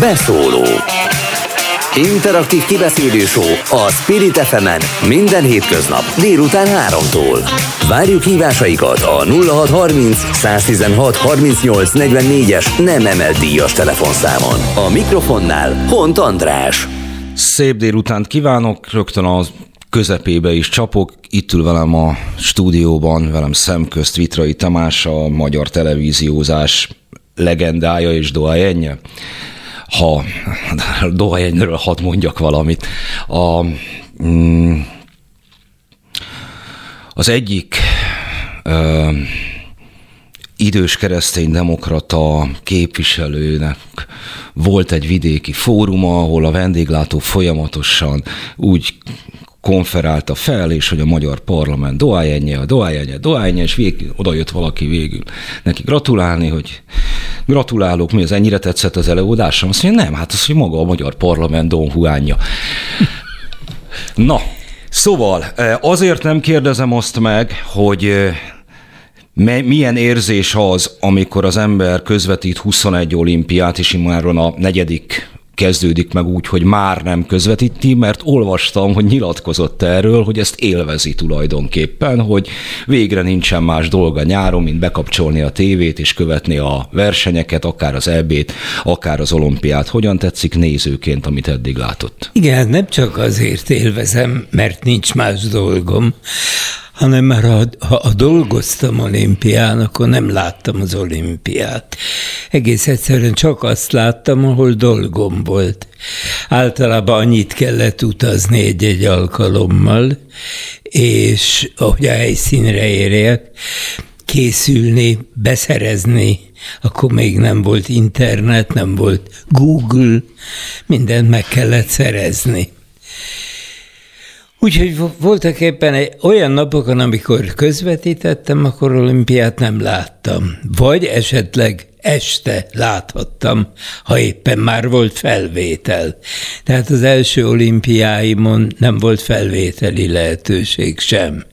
Beszóló Interaktív kibeszélő a Spirit fm minden hétköznap délután 3-tól. Várjuk hívásaikat a 0630 116 38 44-es nem emelt díjas telefonszámon. A mikrofonnál Hont András. Szép délutánt kívánok, rögtön az közepébe is csapok. Itt ül velem a stúdióban, velem szemközt Vitrai Tamás, a magyar televíziózás legendája és doajenje. Ha doajenről hadd mondjak valamit. A, mm, az egyik ö, idős keresztény demokrata képviselőnek volt egy vidéki fóruma, ahol a vendéglátó folyamatosan úgy konferálta fel, és hogy a magyar parlament doájenje, a doájenje, doájenje, és végül oda jött valaki végül neki gratulálni, hogy gratulálok, mi az ennyire tetszett az előadásom? Azt mondja, nem, hát az, hogy maga a magyar parlament Don Juanja. Na, szóval azért nem kérdezem azt meg, hogy milyen érzés az, amikor az ember közvetít 21 olimpiát, és immáron a negyedik kezdődik meg úgy, hogy már nem közvetíti, mert olvastam, hogy nyilatkozott erről, hogy ezt élvezi tulajdonképpen, hogy végre nincsen más dolga nyáron, mint bekapcsolni a tévét és követni a versenyeket, akár az EB-t, akár az olimpiát. Hogyan tetszik nézőként, amit eddig látott? Igen, nem csak azért élvezem, mert nincs más dolgom, hanem már ha, ha dolgoztam olimpián, akkor nem láttam az olimpiát. Egész egyszerűen csak azt láttam, ahol dolgom volt. Általában annyit kellett utazni egy-egy alkalommal, és ahogy a helyszínre érjek, készülni, beszerezni, akkor még nem volt internet, nem volt Google, mindent meg kellett szerezni. Úgyhogy voltak éppen olyan napokon, amikor közvetítettem, akkor olimpiát nem láttam. Vagy esetleg este láthattam, ha éppen már volt felvétel. Tehát az első olimpiáimon nem volt felvételi lehetőség sem.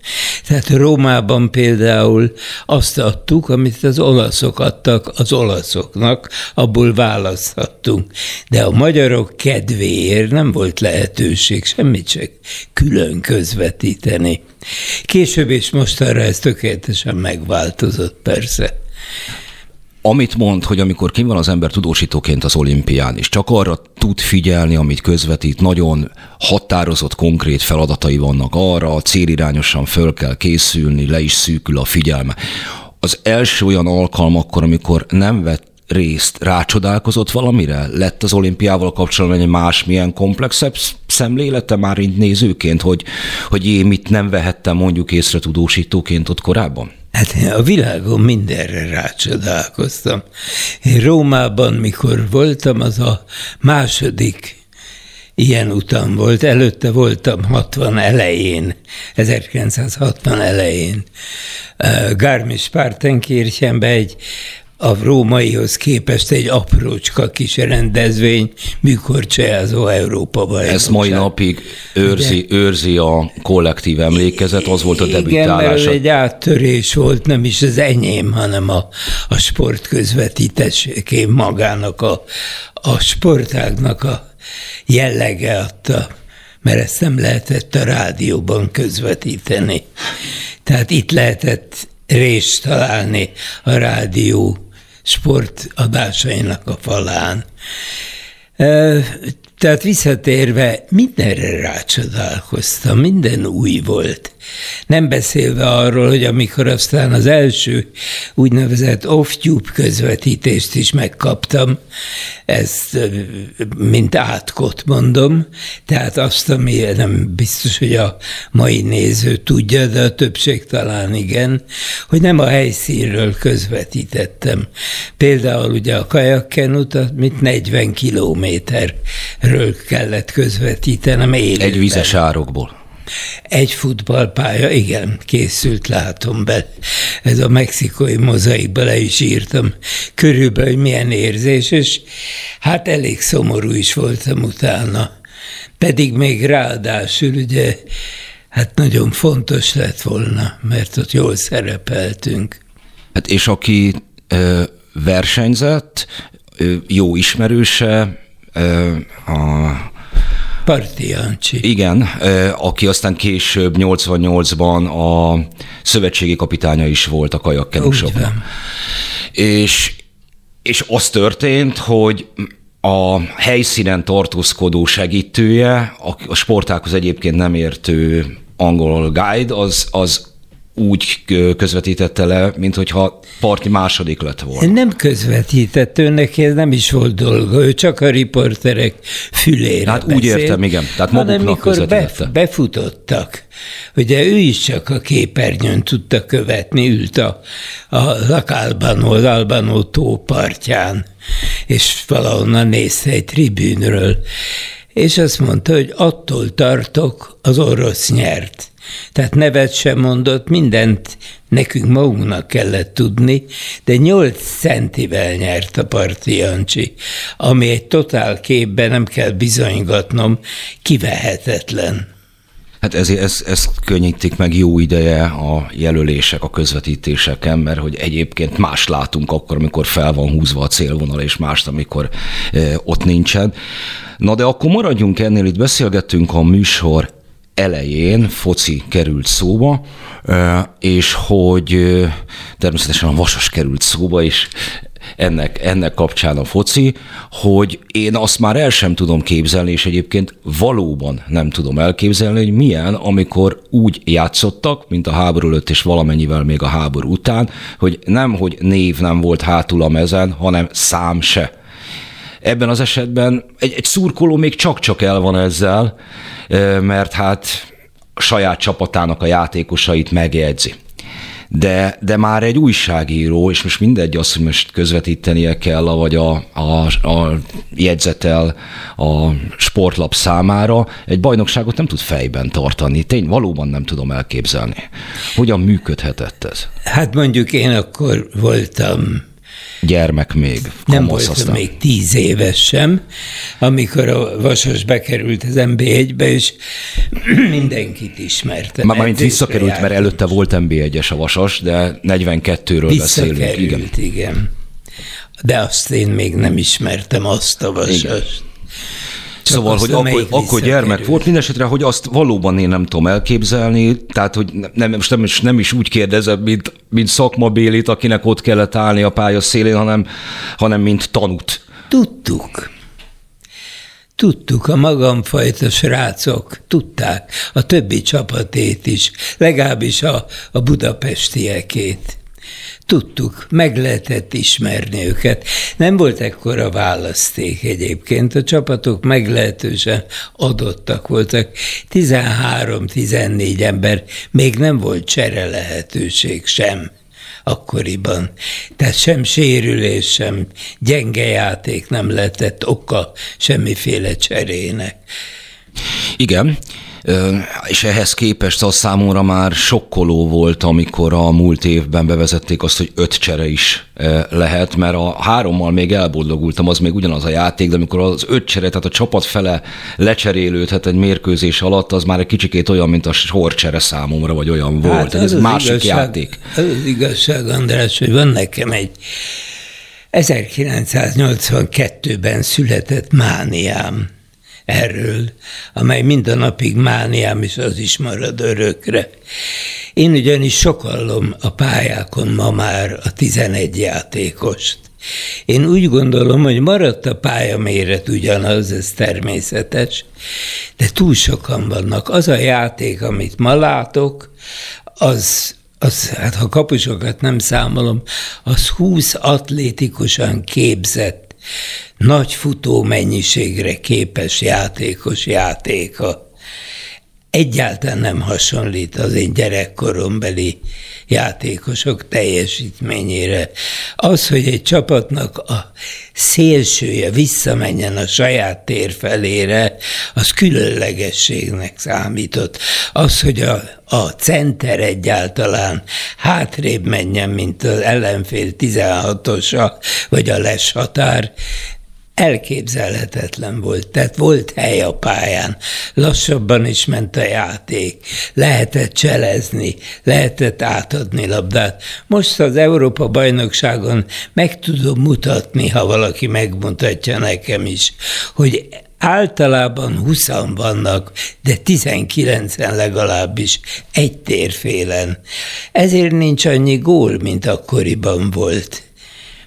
Tehát Rómában például azt adtuk, amit az olaszok adtak az olaszoknak, abból választhattunk. De a magyarok kedvéért nem volt lehetőség semmit csak külön közvetíteni. Később és mostanra ez tökéletesen megváltozott persze. Amit mond, hogy amikor kim van az ember tudósítóként az olimpián, és csak arra tud figyelni, amit közvetít, nagyon határozott, konkrét feladatai vannak arra, célirányosan föl kell készülni, le is szűkül a figyelme. Az első olyan alkalom akkor, amikor nem vett részt rácsodálkozott valamire? Lett az olimpiával kapcsolatban egy más, milyen komplexebb szemlélete már így nézőként, hogy, hogy én mit nem vehettem mondjuk észre tudósítóként ott korábban? Hát én a világon mindenre rácsodálkoztam. Én Rómában, mikor voltam, az a második ilyen utam volt. Előtte voltam 60 elején, 1960 elején. Garmisch-Partenkirchenbe egy a rómaihoz képest egy aprócska kis rendezvény, mikor cseházó Európa bajnokság. Ez mai napig őrzi, De, őrzi a kollektív emlékezet, az volt a debütálása. Igen, egy áttörés volt, nem is az enyém, hanem a, a sport közvetítésként magának, a, a sportágnak a jellege adta, mert ezt nem lehetett a rádióban közvetíteni. Tehát itt lehetett részt találni a rádió sportadásainak a falán. Tehát visszatérve mindenre rácsodálkoztam, minden új volt. Nem beszélve arról, hogy amikor aztán az első úgynevezett off-tube közvetítést is megkaptam, ezt mint átkot mondom, tehát azt, ami nem biztos, hogy a mai néző tudja, de a többség talán igen, hogy nem a helyszínről közvetítettem. Például ugye a kajakken mit 40 kilométerről kellett közvetítenem élőben. Egy vizes árokból. Egy futballpálya, igen, készült, látom be. Ez a mexikói mozaikba le is írtam. Körülbelül milyen érzés, és hát elég szomorú is voltam utána. Pedig még ráadásul ugye, hát nagyon fontos lett volna, mert ott jól szerepeltünk. Hát és aki ö, versenyzett, ö, jó ismerőse, a Parti Jancsi. Igen, aki aztán később 88-ban a szövetségi kapitánya is volt a kajakkenusoknak. És, és az történt, hogy a helyszínen tartózkodó segítője, a sportákhoz egyébként nem értő angol guide, az, az úgy közvetítette le, mint hogyha parti második lett volna. Nem közvetített, neki ez nem is volt dolga, ő csak a riporterek fülére Hát úgy értem, igen, tehát maguknak mikor be, befutottak, ugye ő is csak a képernyőn tudta követni, ült a, a Lakálbanó, az Albanó tó partján, és valahonnan nézte egy tribűnről, és azt mondta, hogy attól tartok, az orosz nyert. Tehát nevet sem mondott, mindent nekünk magunknak kellett tudni, de 8 centivel nyert a Parti Jancsi, ami egy totál képben nem kell bizonygatnom, kivehetetlen. Hát ez, ez, ez könnyítik meg jó ideje a jelölések, a közvetítéseken, mert hogy egyébként más látunk akkor, amikor fel van húzva a célvonal, és mást, amikor e, ott nincsen. Na de akkor maradjunk ennél, itt beszélgettünk a műsor elején foci került szóba, és hogy természetesen a vasas került szóba, és ennek, ennek kapcsán a foci, hogy én azt már el sem tudom képzelni, és egyébként valóban nem tudom elképzelni, hogy milyen, amikor úgy játszottak, mint a háború előtt és valamennyivel még a háború után, hogy nem, hogy név nem volt hátul a mezen, hanem szám se. Ebben az esetben egy, egy szurkoló még csak-csak el van ezzel, mert hát saját csapatának a játékosait megjegyzi. De, de már egy újságíró, és most mindegy az, hogy most közvetítenie kell, vagy a, a, a jegyzetel a sportlap számára, egy bajnokságot nem tud fejben tartani. Tény, valóban nem tudom elképzelni. Hogyan működhetett ez? Hát mondjuk én akkor voltam gyermek még. Nem volt aztán. még tíz éves sem, amikor a Vasas bekerült az MB1-be, és mindenkit ismerte. Már mint visszakerült, mert előtte volt MB1-es a Vasas, de 42-ről beszélünk. Igen. igen. De azt én még nem ismertem, azt a Vasast. Csak szóval, hogy akkor, akkor gyermek kerül. volt, mindesetre, hogy azt valóban én nem tudom elképzelni, tehát, hogy nem, most nem, nem is úgy kérdezem, mint, mint szakmabélit, akinek ott kellett állni a pálya szélén, hanem, hanem mint tanút. Tudtuk. Tudtuk, a magamfajta srácok tudták, a többi csapatét is, legalábbis a, a budapestiekét tudtuk, meg lehetett ismerni őket. Nem volt ekkora választék egyébként, a csapatok meglehetősen adottak voltak. 13-14 ember, még nem volt csere lehetőség sem akkoriban. Tehát sem sérülés, sem gyenge játék nem lehetett oka semmiféle cserének. Igen, és ehhez képest az számomra már sokkoló volt, amikor a múlt évben bevezették azt, hogy öt csere is lehet, mert a hárommal még elboldogultam, az még ugyanaz a játék, de amikor az öt csere, tehát a csapat fele lecserélődhet egy mérkőzés alatt, az már egy kicsikét olyan, mint a sorcsere számomra, vagy olyan volt. Hát, ez az másik igazság, játék. Az igazság, András, hogy van nekem egy 1982-ben született mániám erről, amely mind a napig mániám, és az is marad örökre. Én ugyanis sokallom a pályákon ma már a 11 játékost. Én úgy gondolom, hogy maradt a pályaméret ugyanaz, ez természetes, de túl sokan vannak. Az a játék, amit ma látok, az, az hát ha kapusokat nem számolom, az 20 atlétikusan képzett nagy futó mennyiségre képes játékos játéka. Egyáltalán nem hasonlít az én gyerekkorombeli játékosok teljesítményére. Az, hogy egy csapatnak a szélsője visszamenjen a saját tér felére, az különlegességnek számított. Az, hogy a, a center egyáltalán hátrébb menjen, mint az ellenfél 16-osa, vagy a leshatár, elképzelhetetlen volt. Tehát volt hely a pályán, lassabban is ment a játék, lehetett cselezni, lehetett átadni labdát. Most az Európa bajnokságon meg tudom mutatni, ha valaki megmutatja nekem is, hogy általában 20 vannak, de 19-en legalábbis egy térfélen. Ezért nincs annyi gól, mint akkoriban volt.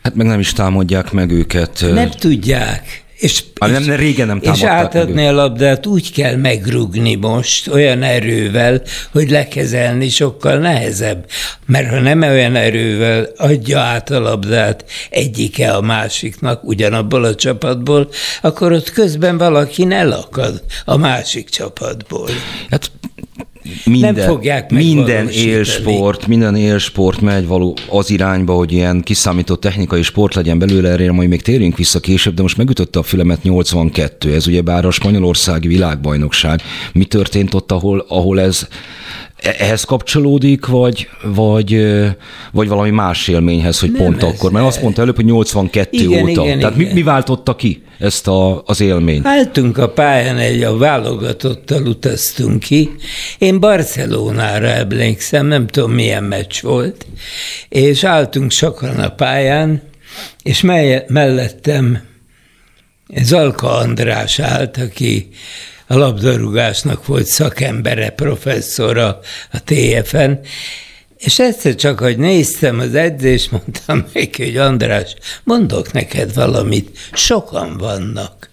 Hát meg nem is támadják meg őket. Nem tudják. És, ah, nem, régen nem és átadni a labdát úgy kell megrugni most, olyan erővel, hogy lekezelni sokkal nehezebb. Mert ha nem olyan erővel adja át a labdát egyike a másiknak ugyanabból a csapatból, akkor ott közben valaki elakad a másik csapatból. Hát minden, nem fogják minden élsport, minden élsport megy való az irányba, hogy ilyen kiszámított technikai sport legyen belőle, erre majd még térjünk vissza később, de most megütötte a fülemet 82, ez ugye bár a spanyolországi világbajnokság. Mi történt ott, ahol, ahol ez E-, ehhez kapcsolódik, vagy, vagy, vagy valami más élményhez, hogy nem pont ez, akkor? Mert azt mondta előbb, hogy 82 igen, óta. Igen, Tehát igen. Mi, mi váltotta ki ezt a, az élményt? Álltunk a pályán, egy a válogatottal utaztunk ki. Én Barcelonára emlékszem, nem tudom milyen meccs volt, és álltunk sokan a pályán, és mellettem Zalka András állt, aki a labdarúgásnak volt szakembere, professzora a TFN, és egyszer csak, hogy néztem az edzést, mondtam neki, hogy András, mondok neked valamit, sokan vannak.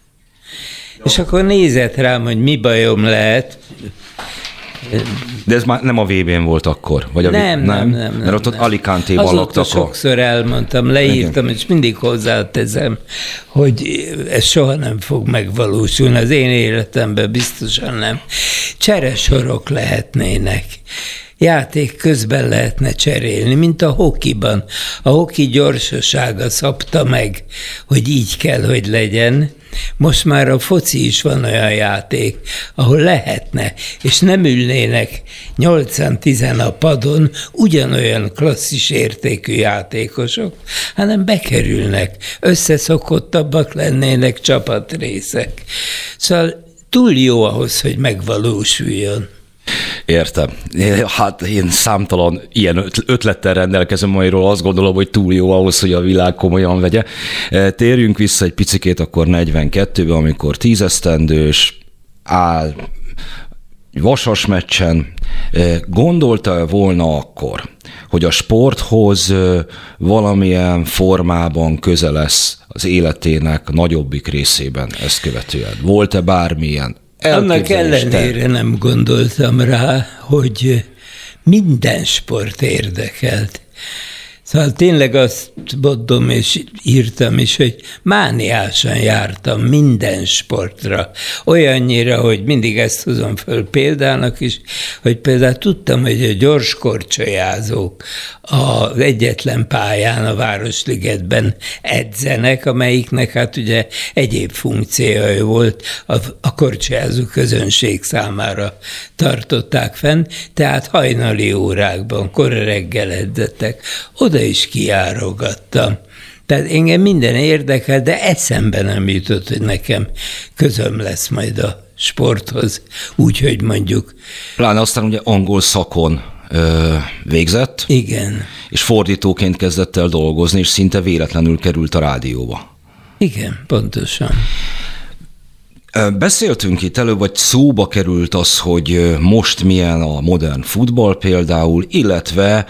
Jó. És akkor nézett rám, hogy mi bajom lehet, de ez már nem a VB-n volt akkor? Vagy a nem, v... nem, nem, nem. Mert ott, ott Alicante-ban laktak. sokszor elmondtam, leírtam, Igen. és mindig hozzátezem, hogy ez soha nem fog megvalósulni. Az én életemben biztosan nem. Cseresorok lehetnének játék közben lehetne cserélni, mint a hokiban. A hoki gyorsasága szabta meg, hogy így kell, hogy legyen, most már a foci is van olyan játék, ahol lehetne, és nem ülnének 8-10 a padon ugyanolyan klasszis értékű játékosok, hanem bekerülnek, összeszokottabbak lennének csapatrészek. Szóval túl jó ahhoz, hogy megvalósuljon. Értem. Hát én számtalan ilyen ötlettel rendelkezem mairól, azt gondolom, hogy túl jó ahhoz, hogy a világ komolyan vegye. E, térjünk vissza egy picikét akkor 42-be, amikor tízesztendős, áll vasas meccsen. E, gondolta volna akkor, hogy a sporthoz e, valamilyen formában köze lesz az életének nagyobbik részében ezt követően? Volt-e bármilyen annak ellenére nem gondoltam rá, hogy minden sport érdekelt. Szóval tényleg azt mondom, és írtam is, hogy mániásan jártam minden sportra. Olyannyira, hogy mindig ezt hozom föl példának is, hogy például tudtam, hogy a gyors korcsolyázók az egyetlen pályán a Városligetben edzenek, amelyiknek hát ugye egyéb funkciója volt, a, a korcsolyázó közönség számára tartották fenn, tehát hajnali órákban, kor reggel edzettek. Oda oda is kiárogattam. Tehát engem minden érdekel, de eszembe nem jutott, hogy nekem közöm lesz majd a sporthoz, úgyhogy mondjuk. Pláne aztán ugye angol szakon ö, végzett. Igen. És fordítóként kezdett el dolgozni, és szinte véletlenül került a rádióba. Igen, pontosan. Beszéltünk itt előbb, vagy szóba került az, hogy most milyen a modern futball például, illetve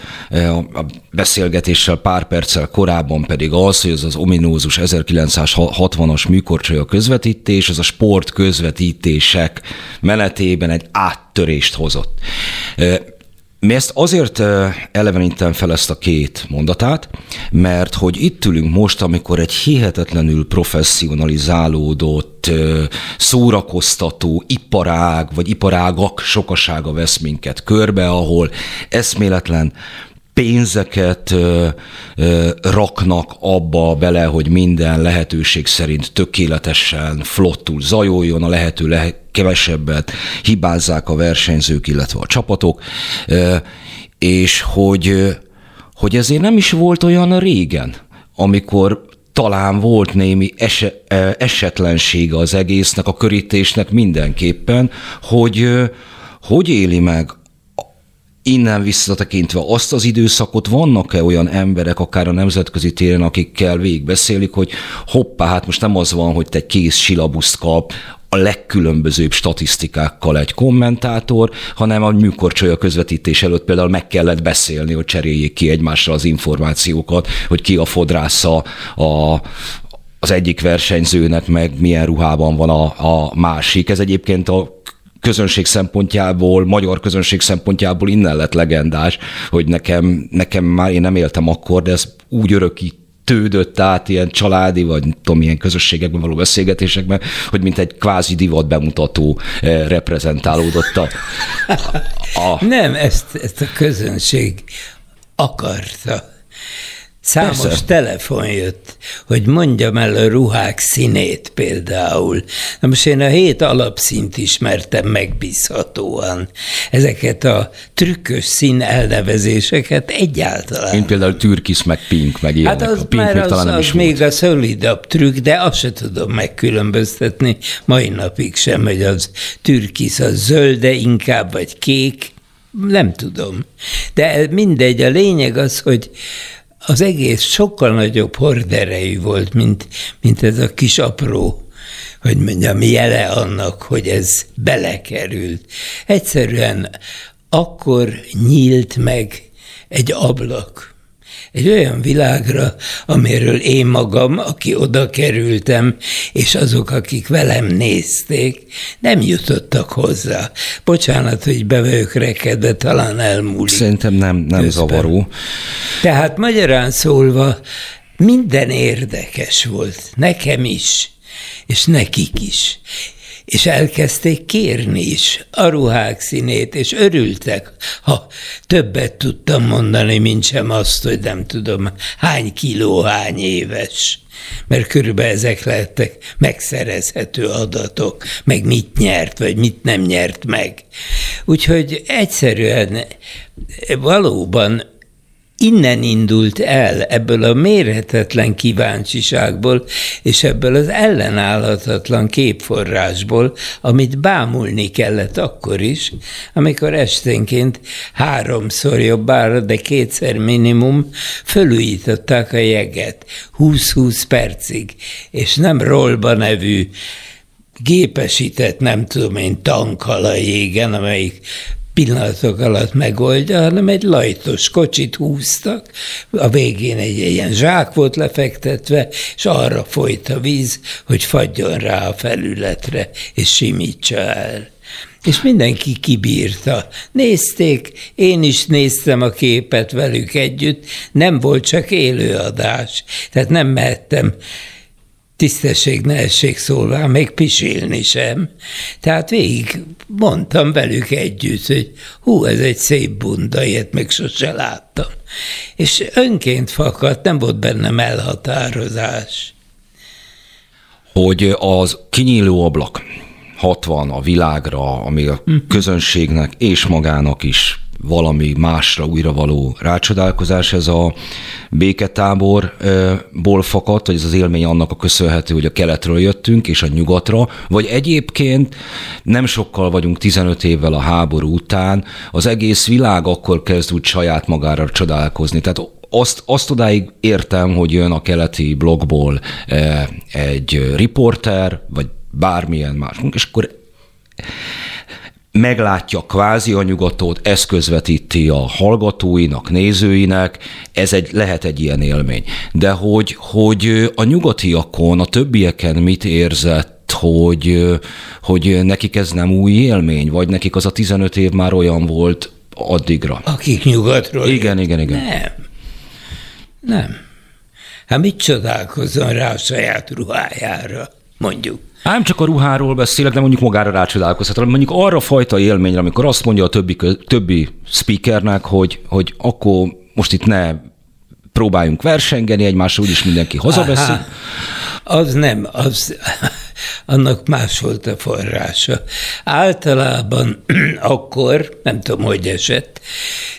a beszélgetéssel pár perccel korábban pedig az, hogy ez az ominózus 1960-as műkorcsolya közvetítés, ez a sport közvetítések menetében egy áttörést hozott. Mi ezt azért elevenítem fel ezt a két mondatát, mert hogy itt ülünk most, amikor egy hihetetlenül professzionalizálódott, szórakoztató iparág, vagy iparágak sokasága vesz minket körbe, ahol eszméletlen pénzeket ö, ö, raknak abba bele, hogy minden lehetőség szerint tökéletesen, flottul zajoljon, a lehető le- kevesebbet hibázzák a versenyzők, illetve a csapatok, ö, és hogy, hogy ezért nem is volt olyan régen, amikor talán volt némi ese, esetlensége az egésznek, a körítésnek mindenképpen, hogy hogy éli meg innen visszatekintve azt az időszakot, vannak-e olyan emberek, akár a nemzetközi téren, akikkel végigbeszélik, hogy hoppá, hát most nem az van, hogy te kész silabuszt kap, a legkülönbözőbb statisztikákkal egy kommentátor, hanem a műkorcsolya közvetítés előtt például meg kellett beszélni, hogy cseréljék ki egymásra az információkat, hogy ki a fodrásza a, az egyik versenyzőnek, meg milyen ruhában van a, a másik. Ez egyébként a közönség szempontjából, magyar közönség szempontjából innen lett legendás, hogy nekem, nekem már én nem éltem akkor, de ez úgy örökít tődött át ilyen családi, vagy tudom, ilyen közösségekben való beszélgetésekben, hogy mint egy kvázi divat bemutató eh, reprezentálódott a, a... Nem, ezt, ezt a közönség akarta. Számos Persze. telefon jött, hogy mondjam el a ruhák színét például. Na most én a hét alapszint ismertem megbízhatóan. Ezeket a trükkös szín elnevezéseket egyáltalán. Én például türkis, meg pink, meg ilyenek. Hát az a pink már még az, talán nem az is még volt. a szolidabb trükk, de azt se tudom megkülönböztetni mai napig sem, hogy az türkis, az zöld, de inkább vagy kék. Nem tudom. De mindegy, a lényeg az, hogy az egész sokkal nagyobb horderejű volt, mint, mint ez a kis apró, hogy mondjam, jele annak, hogy ez belekerült. Egyszerűen akkor nyílt meg egy ablak egy olyan világra, amiről én magam, aki oda kerültem, és azok, akik velem nézték, nem jutottak hozzá. Bocsánat, hogy bevők rekedve, talán elmúlik. Szerintem nem, nem közben. zavaró. Tehát magyarán szólva, minden érdekes volt, nekem is, és nekik is és elkezdték kérni is a ruhák színét, és örültek, ha többet tudtam mondani, mint sem azt, hogy nem tudom, hány kiló, hány éves. Mert körülbelül ezek lettek megszerezhető adatok, meg mit nyert, vagy mit nem nyert meg. Úgyhogy egyszerűen valóban innen indult el, ebből a mérhetetlen kíváncsiságból, és ebből az ellenállhatatlan képforrásból, amit bámulni kellett akkor is, amikor esténként háromszor jobbára, de kétszer minimum fölújították a jeget 20-20 percig, és nem Rollba nevű gépesített, nem tudom én, tankkal a jégen, amelyik pillanatok alatt megoldja, hanem egy lajtos kocsit húztak, a végén egy ilyen zsák volt lefektetve, és arra folyt a víz, hogy fagyjon rá a felületre, és simítsa el. És mindenki kibírta. Nézték, én is néztem a képet velük együtt, nem volt csak élőadás, tehát nem mehettem tisztesség, nehesség szólva, még pisilni sem. Tehát végig mondtam velük együtt, hogy hú, ez egy szép bunda, ilyet még sose láttam. És önként fakadt, nem volt bennem elhatározás. Hogy az kinyíló ablak 60 a világra, ami a mhm. közönségnek és magának is valami másra újra való rácsodálkozás, ez a béketáborból fakadt, vagy ez az élmény annak a köszönhető, hogy a keletről jöttünk, és a nyugatra, vagy egyébként nem sokkal vagyunk 15 évvel a háború után, az egész világ akkor kezd úgy saját magára csodálkozni. Tehát azt, azt odáig értem, hogy jön a keleti blogból egy riporter, vagy bármilyen más, és akkor meglátja kvázi a nyugatot, ezt közvetíti a hallgatóinak, nézőinek, ez egy, lehet egy ilyen élmény. De hogy, hogy a nyugatiakon, a többieken mit érzett, hogy, hogy nekik ez nem új élmény, vagy nekik az a 15 év már olyan volt addigra. Akik nyugatról. Igen, igen, igen. Nem. Nem. Hát mit csodálkozzon rá a saját ruhájára, mondjuk. Nem csak a ruháról beszélek, de mondjuk magára rácsodálkozhat, hanem mondjuk arra fajta élményre, amikor azt mondja a többi, többi speakernek, hogy, hogy akkor most itt ne próbáljunk versengeni egymással, úgyis mindenki hazaveszi. Az nem, az, annak más volt a forrása. Általában akkor, nem tudom, hogy esett,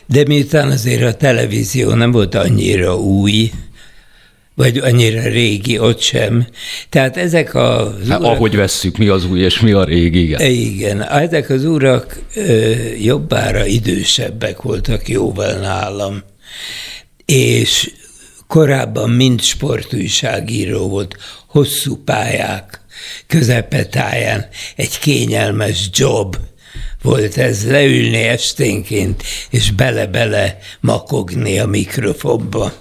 de miután azért a televízió nem volt annyira új, vagy annyira régi, ott sem. Tehát ezek a... Hát, urak, ahogy vesszük, mi az új és mi a régi, igen. Igen, ezek az urak ö, jobbára idősebbek voltak jóval nálam, és korábban mind sportújságíró volt, hosszú pályák, közepetáján, egy kényelmes job, volt ez leülni esténként, és bele-bele makogni a mikrofonba.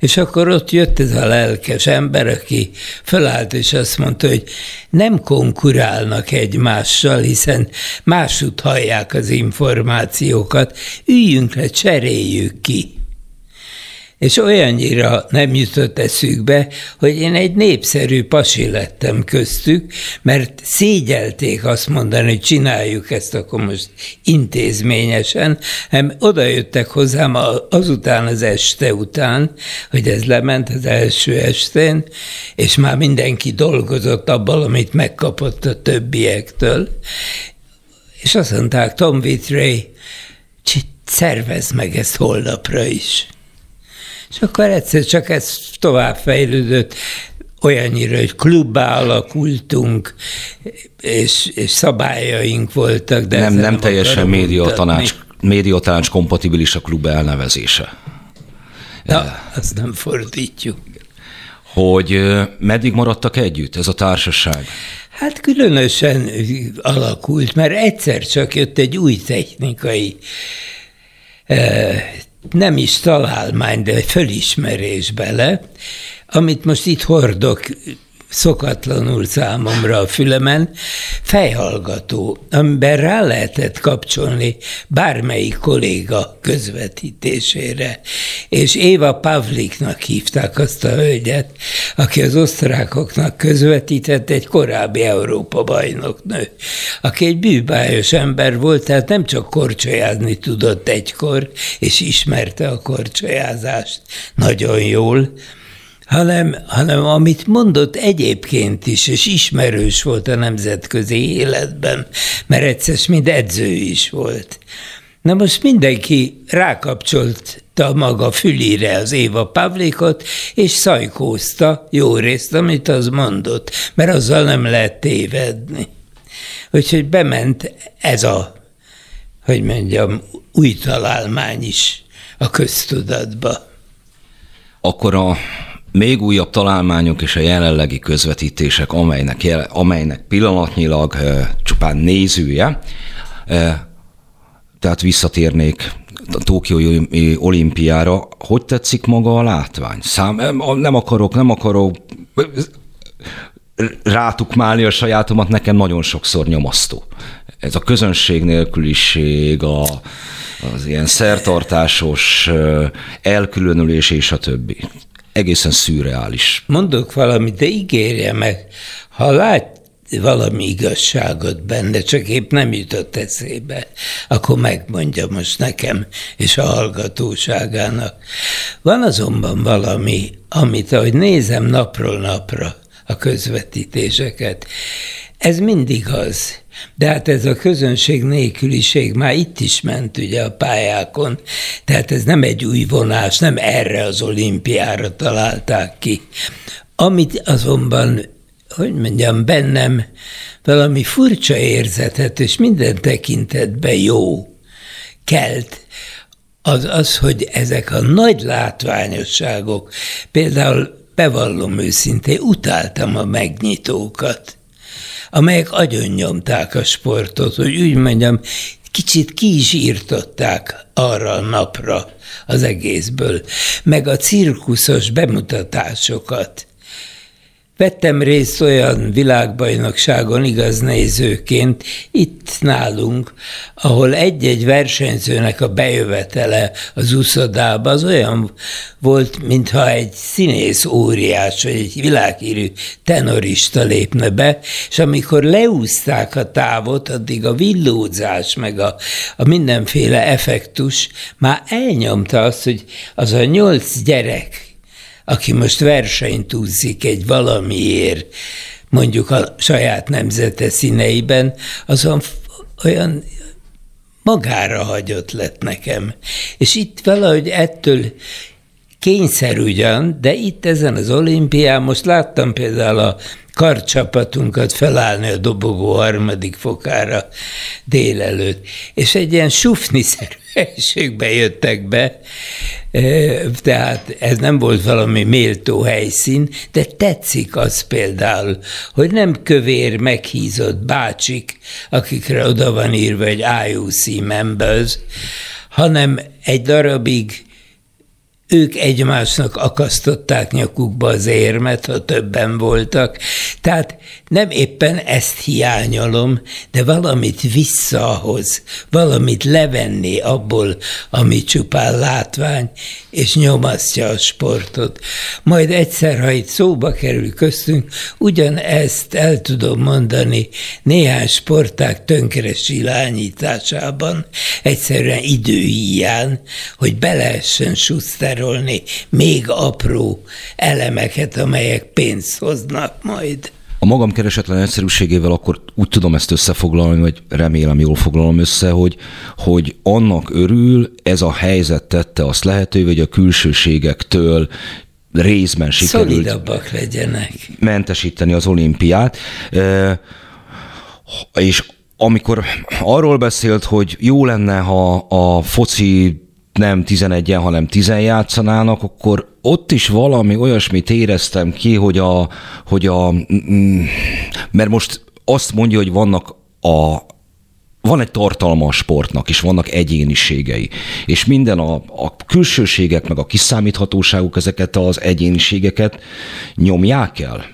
És akkor ott jött ez a lelkes ember, aki fölállt, és azt mondta, hogy nem konkurálnak egymással, hiszen másút hallják az információkat, üljünk le, cseréljük ki és olyannyira nem jutott eszükbe, hogy én egy népszerű pasi lettem köztük, mert szégyelték azt mondani, hogy csináljuk ezt akkor most intézményesen, hanem oda jöttek hozzám azután az este után, hogy ez lement az első estén, és már mindenki dolgozott abban, amit megkapott a többiektől, és azt mondták, Tom Vitray, szervezd meg ezt holnapra is. És akkor egyszer csak ez tovább fejlődött, olyannyira, hogy klubbá alakultunk, és, és szabályaink voltak. De nem, nem, nem teljesen médiatanács, médiatanács kompatibilis a klub elnevezése. Na, azt nem fordítjuk. Hogy meddig maradtak együtt ez a társaság? Hát különösen alakult, mert egyszer csak jött egy új technikai nem is találmány, de fölismerés bele, amit most itt hordok szokatlanul számomra a fülemen, fejhallgató, amiben rá lehetett kapcsolni bármelyik kolléga közvetítésére. És Éva Pavliknak hívták azt a hölgyet, aki az osztrákoknak közvetített egy korábbi Európa bajnoknő, aki egy bűbájos ember volt, tehát nem csak korcsolyázni tudott egykor, és ismerte a korcsolyázást nagyon jól, hanem, hanem amit mondott egyébként is, és ismerős volt a nemzetközi életben, mert egyszer mind edző is volt. Na most mindenki rákapcsolta maga fülire az Éva Pavlikot, és szajkózta jó részt, amit az mondott, mert azzal nem lehet tévedni. Úgyhogy bement ez a, hogy mondjam, új találmány is a köztudatba. Akkor a még újabb találmányok és a jelenlegi közvetítések, amelynek, amelynek pillanatnyilag csupán nézője, tehát visszatérnék a Tokiói olimpiára, hogy tetszik maga a látvány? Szám, nem akarok, nem akarok rátukmálni a sajátomat, nekem nagyon sokszor nyomasztó. Ez a közönség nélküliség, a, az ilyen szertartásos elkülönülés és a többi egészen szürreális. Mondok valamit, de ígérje meg, ha lát valami igazságot benne, csak épp nem jutott eszébe, akkor megmondja most nekem és a hallgatóságának. Van azonban valami, amit ahogy nézem napról napra a közvetítéseket, ez mindig az, de hát ez a közönség nélküliség már itt is ment ugye a pályákon, tehát ez nem egy új vonás, nem erre az olimpiára találták ki. Amit azonban, hogy mondjam, bennem valami furcsa érzetet, és minden tekintetben jó kelt, az az, hogy ezek a nagy látványosságok, például bevallom őszintén, utáltam a megnyitókat amelyek agyonnyomták a sportot, hogy úgy mondjam, kicsit ki is írtották arra a napra az egészből, meg a cirkuszos bemutatásokat. Vettem részt olyan világbajnokságon igaz nézőként, itt nálunk, ahol egy-egy versenyzőnek a bejövetele az uszodába az olyan volt, mintha egy színész óriás, vagy egy világhírű tenorista lépne be, és amikor leúzták a távot, addig a villódzás, meg a, a mindenféle effektus már elnyomta azt, hogy az a nyolc gyerek, aki most versenyt úszik egy valamiért, mondjuk a saját nemzete színeiben, azon olyan magára hagyott lett nekem. És itt valahogy ettől Kényszer ugyan, de itt ezen az olimpián most láttam például a karcsapatunkat felállni a dobogó harmadik fokára délelőtt, és egy ilyen sufniszerű helységbe jöttek be, tehát ez nem volt valami méltó helyszín, de tetszik az például, hogy nem kövér, meghízott bácsik, akikre oda van írva egy IUC members, hanem egy darabig ők egymásnak akasztották nyakukba az érmet, ha többen voltak. Tehát nem éppen ezt hiányolom, de valamit visszahoz, valamit levenni abból, ami csupán látvány, és nyomasztja a sportot. Majd egyszer, ha itt szóba kerül köztünk, ugyanezt el tudom mondani néhány sporták tönkre silányításában, egyszerűen időhíján, hogy be lehessen suszterolni még apró elemeket, amelyek pénzt hoznak majd. A magam keresetlen egyszerűségével akkor úgy tudom ezt összefoglalni, vagy remélem jól foglalom össze, hogy, hogy annak örül, ez a helyzet tette azt lehetővé, hogy a külsőségektől részben sikerült Szolidabbak legyenek. mentesíteni az olimpiát. És amikor arról beszélt, hogy jó lenne, ha a foci nem 11-en, hanem 10 játszanának, akkor ott is valami olyasmit éreztem ki, hogy a, hogy a mert most azt mondja, hogy vannak a, van egy tartalma a sportnak, és vannak egyéniségei. És minden a, a külsőségek, meg a kiszámíthatóságuk ezeket az egyéniségeket nyomják el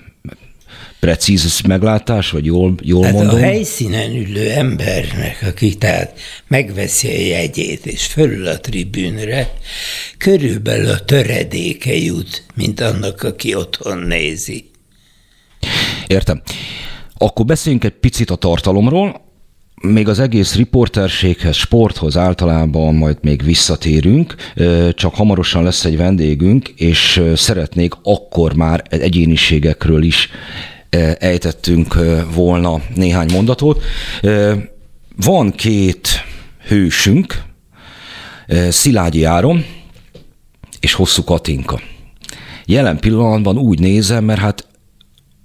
precíz meglátás, vagy jól, jól hát mondom? a helyszínen ülő embernek, aki tehát megveszi a jegyét, és fölül a tribűnre, körülbelül a töredéke jut, mint annak, aki otthon nézi. Értem. Akkor beszéljünk egy picit a tartalomról, még az egész riporterséghez, sporthoz általában majd még visszatérünk, csak hamarosan lesz egy vendégünk, és szeretnék akkor már egyéniségekről is ejtettünk volna néhány mondatot. Van két hősünk, Szilágyi Áron és Hosszú Katinka. Jelen pillanatban úgy nézem, mert hát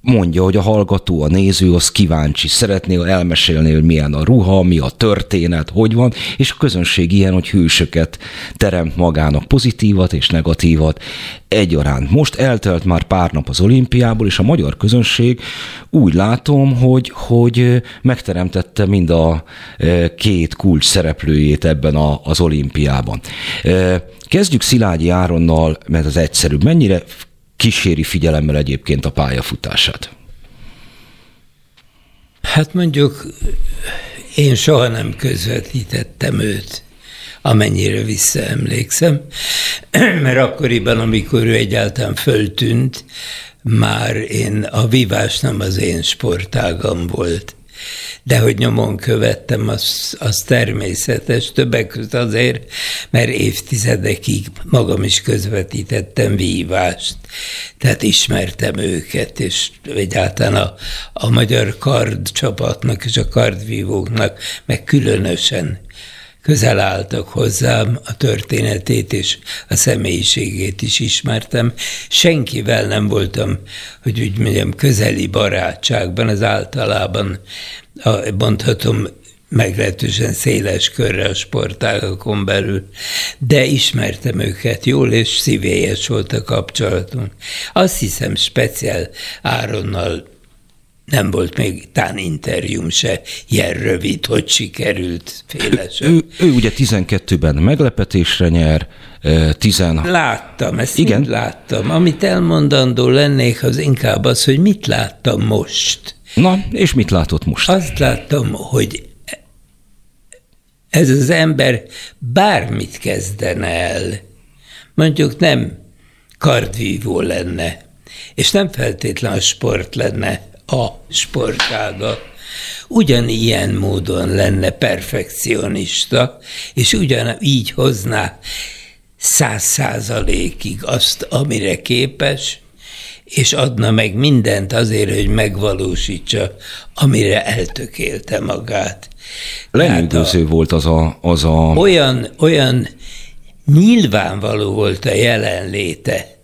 mondja, hogy a hallgató, a néző az kíváncsi, szeretné elmesélni, hogy milyen a ruha, mi a történet, hogy van, és a közönség ilyen, hogy hősöket teremt magának pozitívat és negatívat egyaránt. Most eltelt már pár nap az olimpiából, és a magyar közönség úgy látom, hogy, hogy megteremtette mind a két kulcs szereplőjét ebben a, az olimpiában. Kezdjük Szilágyi Áronnal, mert az egyszerűbb. Mennyire kíséri figyelemmel egyébként a pályafutását? Hát mondjuk én soha nem közvetítettem őt, amennyire visszaemlékszem, mert akkoriban, amikor ő egyáltalán föltűnt, már én a vívás nem az én sportágam volt de hogy nyomon követtem, az, az természetes, többek között azért, mert évtizedekig magam is közvetítettem vívást, tehát ismertem őket, és egyáltalán a, a magyar kard csapatnak és a kardvívóknak, meg különösen közel álltak hozzám, a történetét és a személyiségét is ismertem. Senkivel nem voltam, hogy úgy mondjam, közeli barátságban, az általában a, mondhatom meglehetősen széles körre a sportágakon belül, de ismertem őket jól, és szívélyes volt a kapcsolatunk. Azt hiszem, speciál Áronnal nem volt még tán interjúm se ilyen rövid, hogy sikerült félesen. Ő, ő, ő ugye 12-ben meglepetésre nyer, 10... Láttam, ezt Igen? láttam. Amit elmondandó lennék, az inkább az, hogy mit láttam most. Na, és mit látott most? Azt láttam, hogy ez az ember bármit kezdene el, mondjuk nem kardvívó lenne, és nem feltétlen a sport lenne a sportága, ugyanilyen módon lenne perfekcionista, és ugyanígy hozná száz százalékig azt, amire képes, és adna meg mindent azért, hogy megvalósítsa, amire eltökélte magát. Lenyűgöző volt az a, az a... Olyan, olyan nyilvánvaló volt a jelenléte.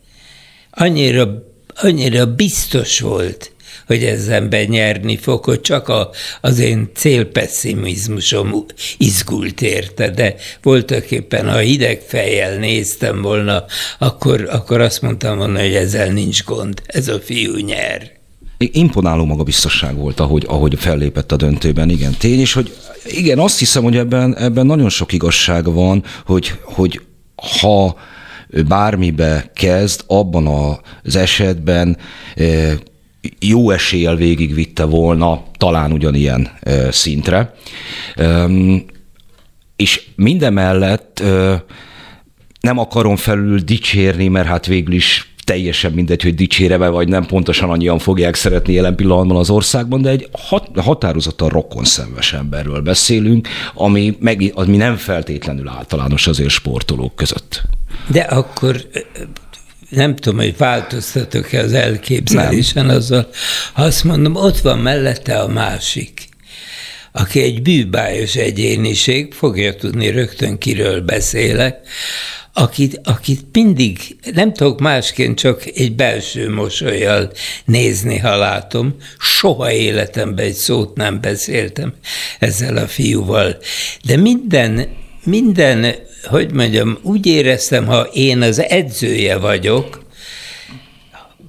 Annyira, annyira biztos volt, hogy ez ember nyerni fog, hogy csak a, az én célpesszimizmusom izgult érte, de voltak éppen, ha hideg fejjel néztem volna, akkor, akkor azt mondtam volna, hogy ezzel nincs gond, ez a fiú nyer. Imponáló magabiztosság volt, ahogy, ahogy fellépett a döntőben, igen. Tény, és hogy igen, azt hiszem, hogy ebben, ebben nagyon sok igazság van, hogy, hogy ha bármibe kezd, abban az esetben eh, jó eséllyel végigvitte volna talán ugyanilyen szintre. És mindemellett nem akarom felül dicsérni, mert hát végül is teljesen mindegy, hogy dicséreve vagy nem, pontosan annyian fogják szeretni jelen pillanatban az országban, de egy hat, határozottan rokonszenves emberről beszélünk, ami, meg, ami nem feltétlenül általános azért sportolók között. De akkor nem tudom, hogy változtatok-e az elképzelésen nem. azzal, ha azt mondom, ott van mellette a másik, aki egy bűbájos egyéniség, fogja tudni rögtön kiről beszélek, akit, akit mindig nem tudok másként csak egy belső mosolyjal nézni, ha látom. Soha életemben egy szót nem beszéltem ezzel a fiúval. De minden, minden hogy mondjam, úgy éreztem, ha én az edzője vagyok,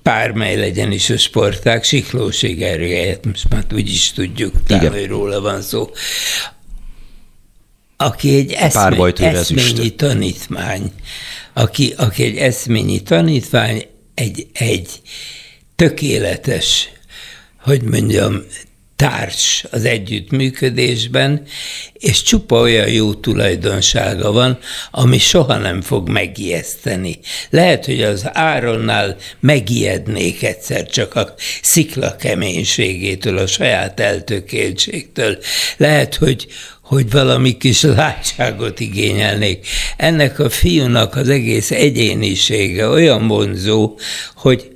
bármely legyen is a sporták, Siklósi Gergelyet, most már úgy is tudjuk, talán, hogy róla van szó, aki egy eszmény, eszményi tanítmány, aki, aki egy eszményi tanítvány, egy, egy tökéletes, hogy mondjam, társ az együttműködésben, és csupa olyan jó tulajdonsága van, ami soha nem fog megijeszteni. Lehet, hogy az Áronnál megijednék egyszer csak a szikla keménységétől, a saját eltökéltségtől. Lehet, hogy, hogy valami kis látságot igényelnék. Ennek a fiúnak az egész egyénisége olyan vonzó, hogy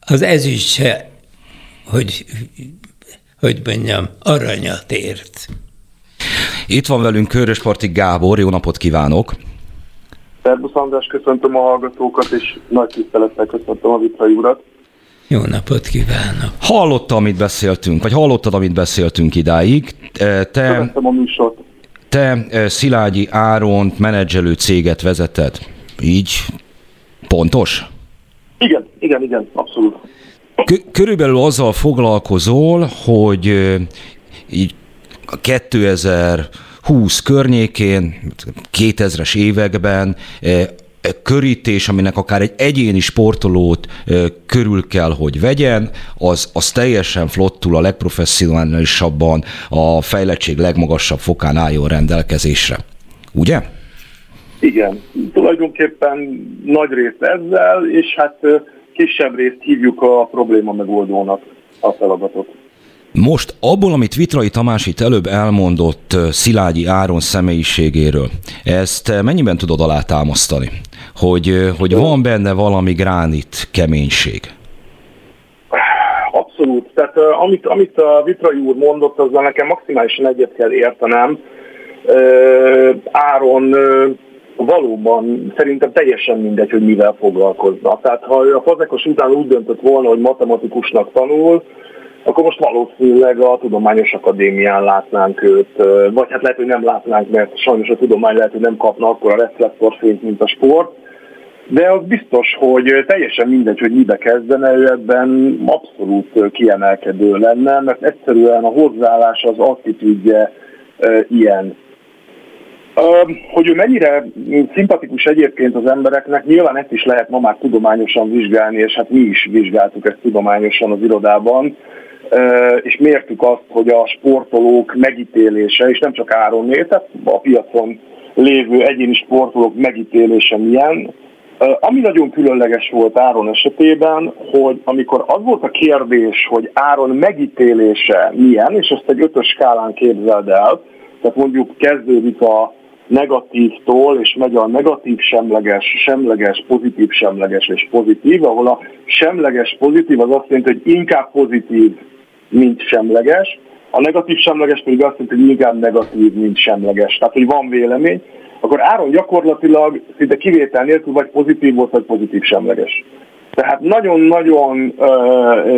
az ezüst se, hogy hogy mondjam, aranyat ért. Itt van velünk Körösparti Gábor, jó napot kívánok! Szerbusz András, köszöntöm a hallgatókat, és nagy tisztelettel köszöntöm a Vitrai urat. Jó napot kívánok! Hallotta, amit beszéltünk, vagy hallottad, amit beszéltünk idáig. Te, Követtem a műsort. Te eh, Szilágyi Áront menedzselő céget vezeted. Így pontos? Igen, igen, igen, abszolút. Körülbelül azzal foglalkozol, hogy így 2020 környékén, 2000-es években körítés, aminek akár egy egyéni sportolót körül kell, hogy vegyen, az, az teljesen flottul a legprofesszionálisabban a fejlettség legmagasabb fokán álljon rendelkezésre. Ugye? Igen, tulajdonképpen nagy részt ezzel, és hát kisebb részt hívjuk a probléma megoldónak a feladatot. Most abból, amit Vitrai Tamás itt előbb elmondott Szilágyi Áron személyiségéről, ezt mennyiben tudod alátámasztani? Hogy, hogy van benne valami gránit keménység? Abszolút. Tehát amit, amit a Vitrai úr mondott, azzal nekem maximálisan egyet kell értenem. Áron valóban szerintem teljesen mindegy, hogy mivel foglalkozna. Tehát ha ő a fazekos után úgy döntött volna, hogy matematikusnak tanul, akkor most valószínűleg a Tudományos Akadémián látnánk őt, vagy hát lehet, hogy nem látnánk, mert sajnos a tudomány lehet, hogy nem kapna akkor a reflektorfényt, mint a sport, de az biztos, hogy teljesen mindegy, hogy mibe kezdene, ő ebben abszolút kiemelkedő lenne, mert egyszerűen a hozzáállás, az attitűdje ilyen. Hogy ő mennyire szimpatikus egyébként az embereknek, nyilván ezt is lehet ma már tudományosan vizsgálni, és hát mi is vizsgáltuk ezt tudományosan az irodában, és mértük azt, hogy a sportolók megítélése, és nem csak Áronné, tehát a piacon lévő egyéni sportolók megítélése milyen. Ami nagyon különleges volt Áron esetében, hogy amikor az volt a kérdés, hogy Áron megítélése milyen, és ezt egy ötös skálán képzeld el, tehát mondjuk kezdődik a negatívtól, és megy a negatív semleges, semleges, pozitív semleges és pozitív, ahol a semleges pozitív az azt jelenti, hogy inkább pozitív, mint semleges, a negatív semleges pedig azt jelenti, hogy inkább negatív, mint semleges. Tehát, hogy van vélemény, akkor Áron gyakorlatilag szinte kivétel nélkül vagy pozitív volt, vagy pozitív semleges. Tehát nagyon-nagyon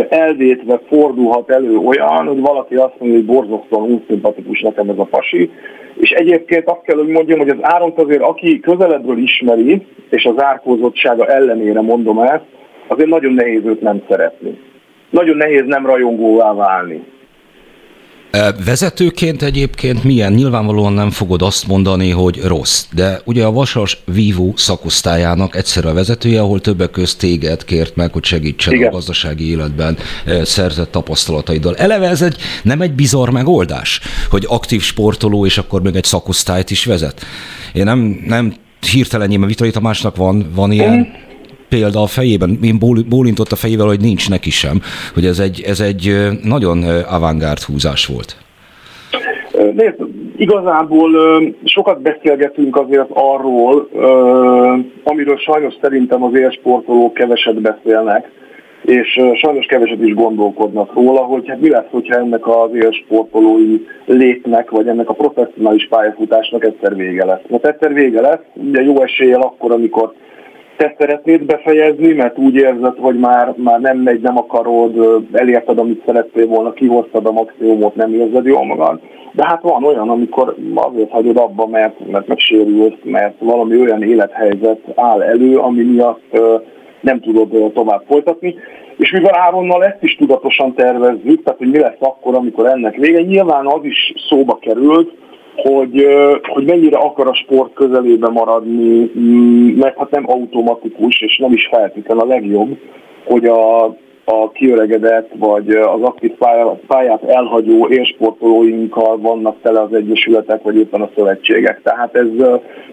elvétve fordulhat elő olyan, hogy valaki azt mondja, hogy borzasztóan unszimpatikus nekem ez a pasi, és egyébként azt kell, hogy mondjam, hogy az Áront azért, aki közelebbről ismeri, és az árkózottsága ellenére mondom ezt, azért nagyon nehéz őt nem szeretni. Nagyon nehéz nem rajongóvá válni. Vezetőként egyébként milyen? Nyilvánvalóan nem fogod azt mondani, hogy rossz, de ugye a Vasas Vívó szakosztályának egyszer a vezetője, ahol többek közt téged kért meg, hogy segítsen Igen. a gazdasági életben szerzett tapasztalataiddal. Eleve ez egy, nem egy bizarr megoldás, hogy aktív sportoló, és akkor még egy szakosztályt is vezet. Én nem, nem hirtelen mert Vitali Tamásnak van, van ilyen példa a fejében, én bólintott a fejével, hogy nincs neki sem, hogy ez egy, ez egy nagyon avantgárd húzás volt. Nézd, igazából sokat beszélgetünk azért arról, amiről sajnos szerintem az élsportolók keveset beszélnek, és sajnos keveset is gondolkodnak róla, hogy hát mi lesz, hogyha ennek az élsportolói létnek, vagy ennek a professzionális pályafutásnak egyszer vége lesz. Mert egyszer vége lesz, ugye jó eséllyel akkor, amikor te szeretnéd befejezni, mert úgy érzed, hogy már, már nem megy, nem akarod, elérted, amit szerettél volna, kihoztad a maximumot, nem érzed jól magad. De hát van olyan, amikor azért hagyod abba, mert, mert megsérülsz, mert valami olyan élethelyzet áll elő, ami miatt nem tudod tovább folytatni. És mivel Áronnal ezt is tudatosan tervezzük, tehát hogy mi lesz akkor, amikor ennek vége, nyilván az is szóba került, hogy, hogy mennyire akar a sport közelébe maradni, mm, mert hát nem automatikus, és nem is feltétlenül a legjobb, hogy a, a kiöregedett, vagy az aktív pályát elhagyó élsportolóinkkal vannak tele az egyesületek, vagy éppen a szövetségek. Tehát ez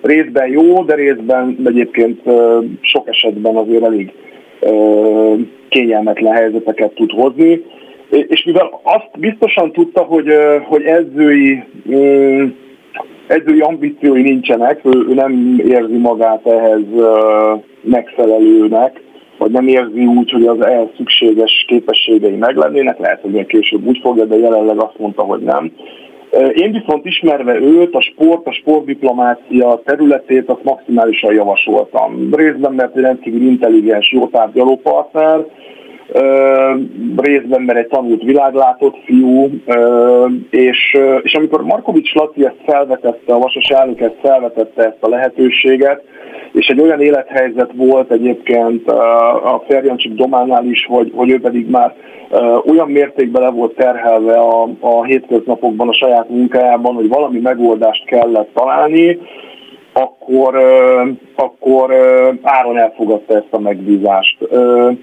részben jó, de részben egyébként sok esetben azért elég kényelmetlen helyzeteket tud hozni és mivel azt biztosan tudta, hogy, hogy edzői, edzői ambíciói nincsenek, ő, ő nem érzi magát ehhez megfelelőnek, vagy nem érzi úgy, hogy az ehhez szükséges képességei meglennének, lehet, hogy még később úgy fogja, de jelenleg azt mondta, hogy nem. Én viszont ismerve őt, a sport, a sportdiplomácia területét, azt maximálisan javasoltam. Részben, mert egy rendkívül intelligens, jó tárgyalópartner, részben, mert egy tanult világlátott fiú, és, és amikor Markovics Laci ezt felvetette, a Vasas elnök ezt felvetette ezt a lehetőséget, és egy olyan élethelyzet volt egyébként a Ferjancsik Dománál is, hogy, hogy ő pedig már olyan mértékben le volt terhelve a, a hétköznapokban, a saját munkájában, hogy valami megoldást kellett találni, akkor, akkor Áron elfogadta ezt a megbízást.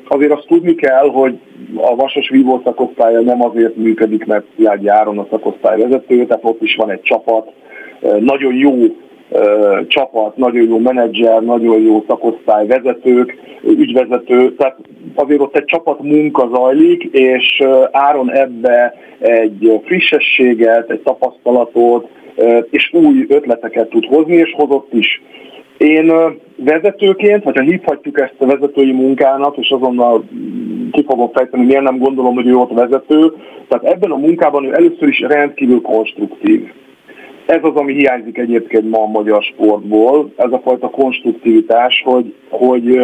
Azért azt tudni kell, hogy a Vasas Vívó szakosztálya nem azért működik, mert Szilágyi Áron a szakosztály vezető, tehát ott is van egy csapat, nagyon jó csapat, nagyon jó menedzser, nagyon jó szakosztály vezetők, ügyvezető, tehát azért ott egy csapat munka zajlik, és Áron ebbe egy frissességet, egy tapasztalatot, és új ötleteket tud hozni, és hozott is. Én vezetőként, vagy ha hívhatjuk ezt a vezetői munkának, és azonnal ki fogom fejteni, miért nem gondolom, hogy ő ott vezető, tehát ebben a munkában ő először is rendkívül konstruktív. Ez az, ami hiányzik egyébként ma a magyar sportból, ez a fajta konstruktivitás, hogy, hogy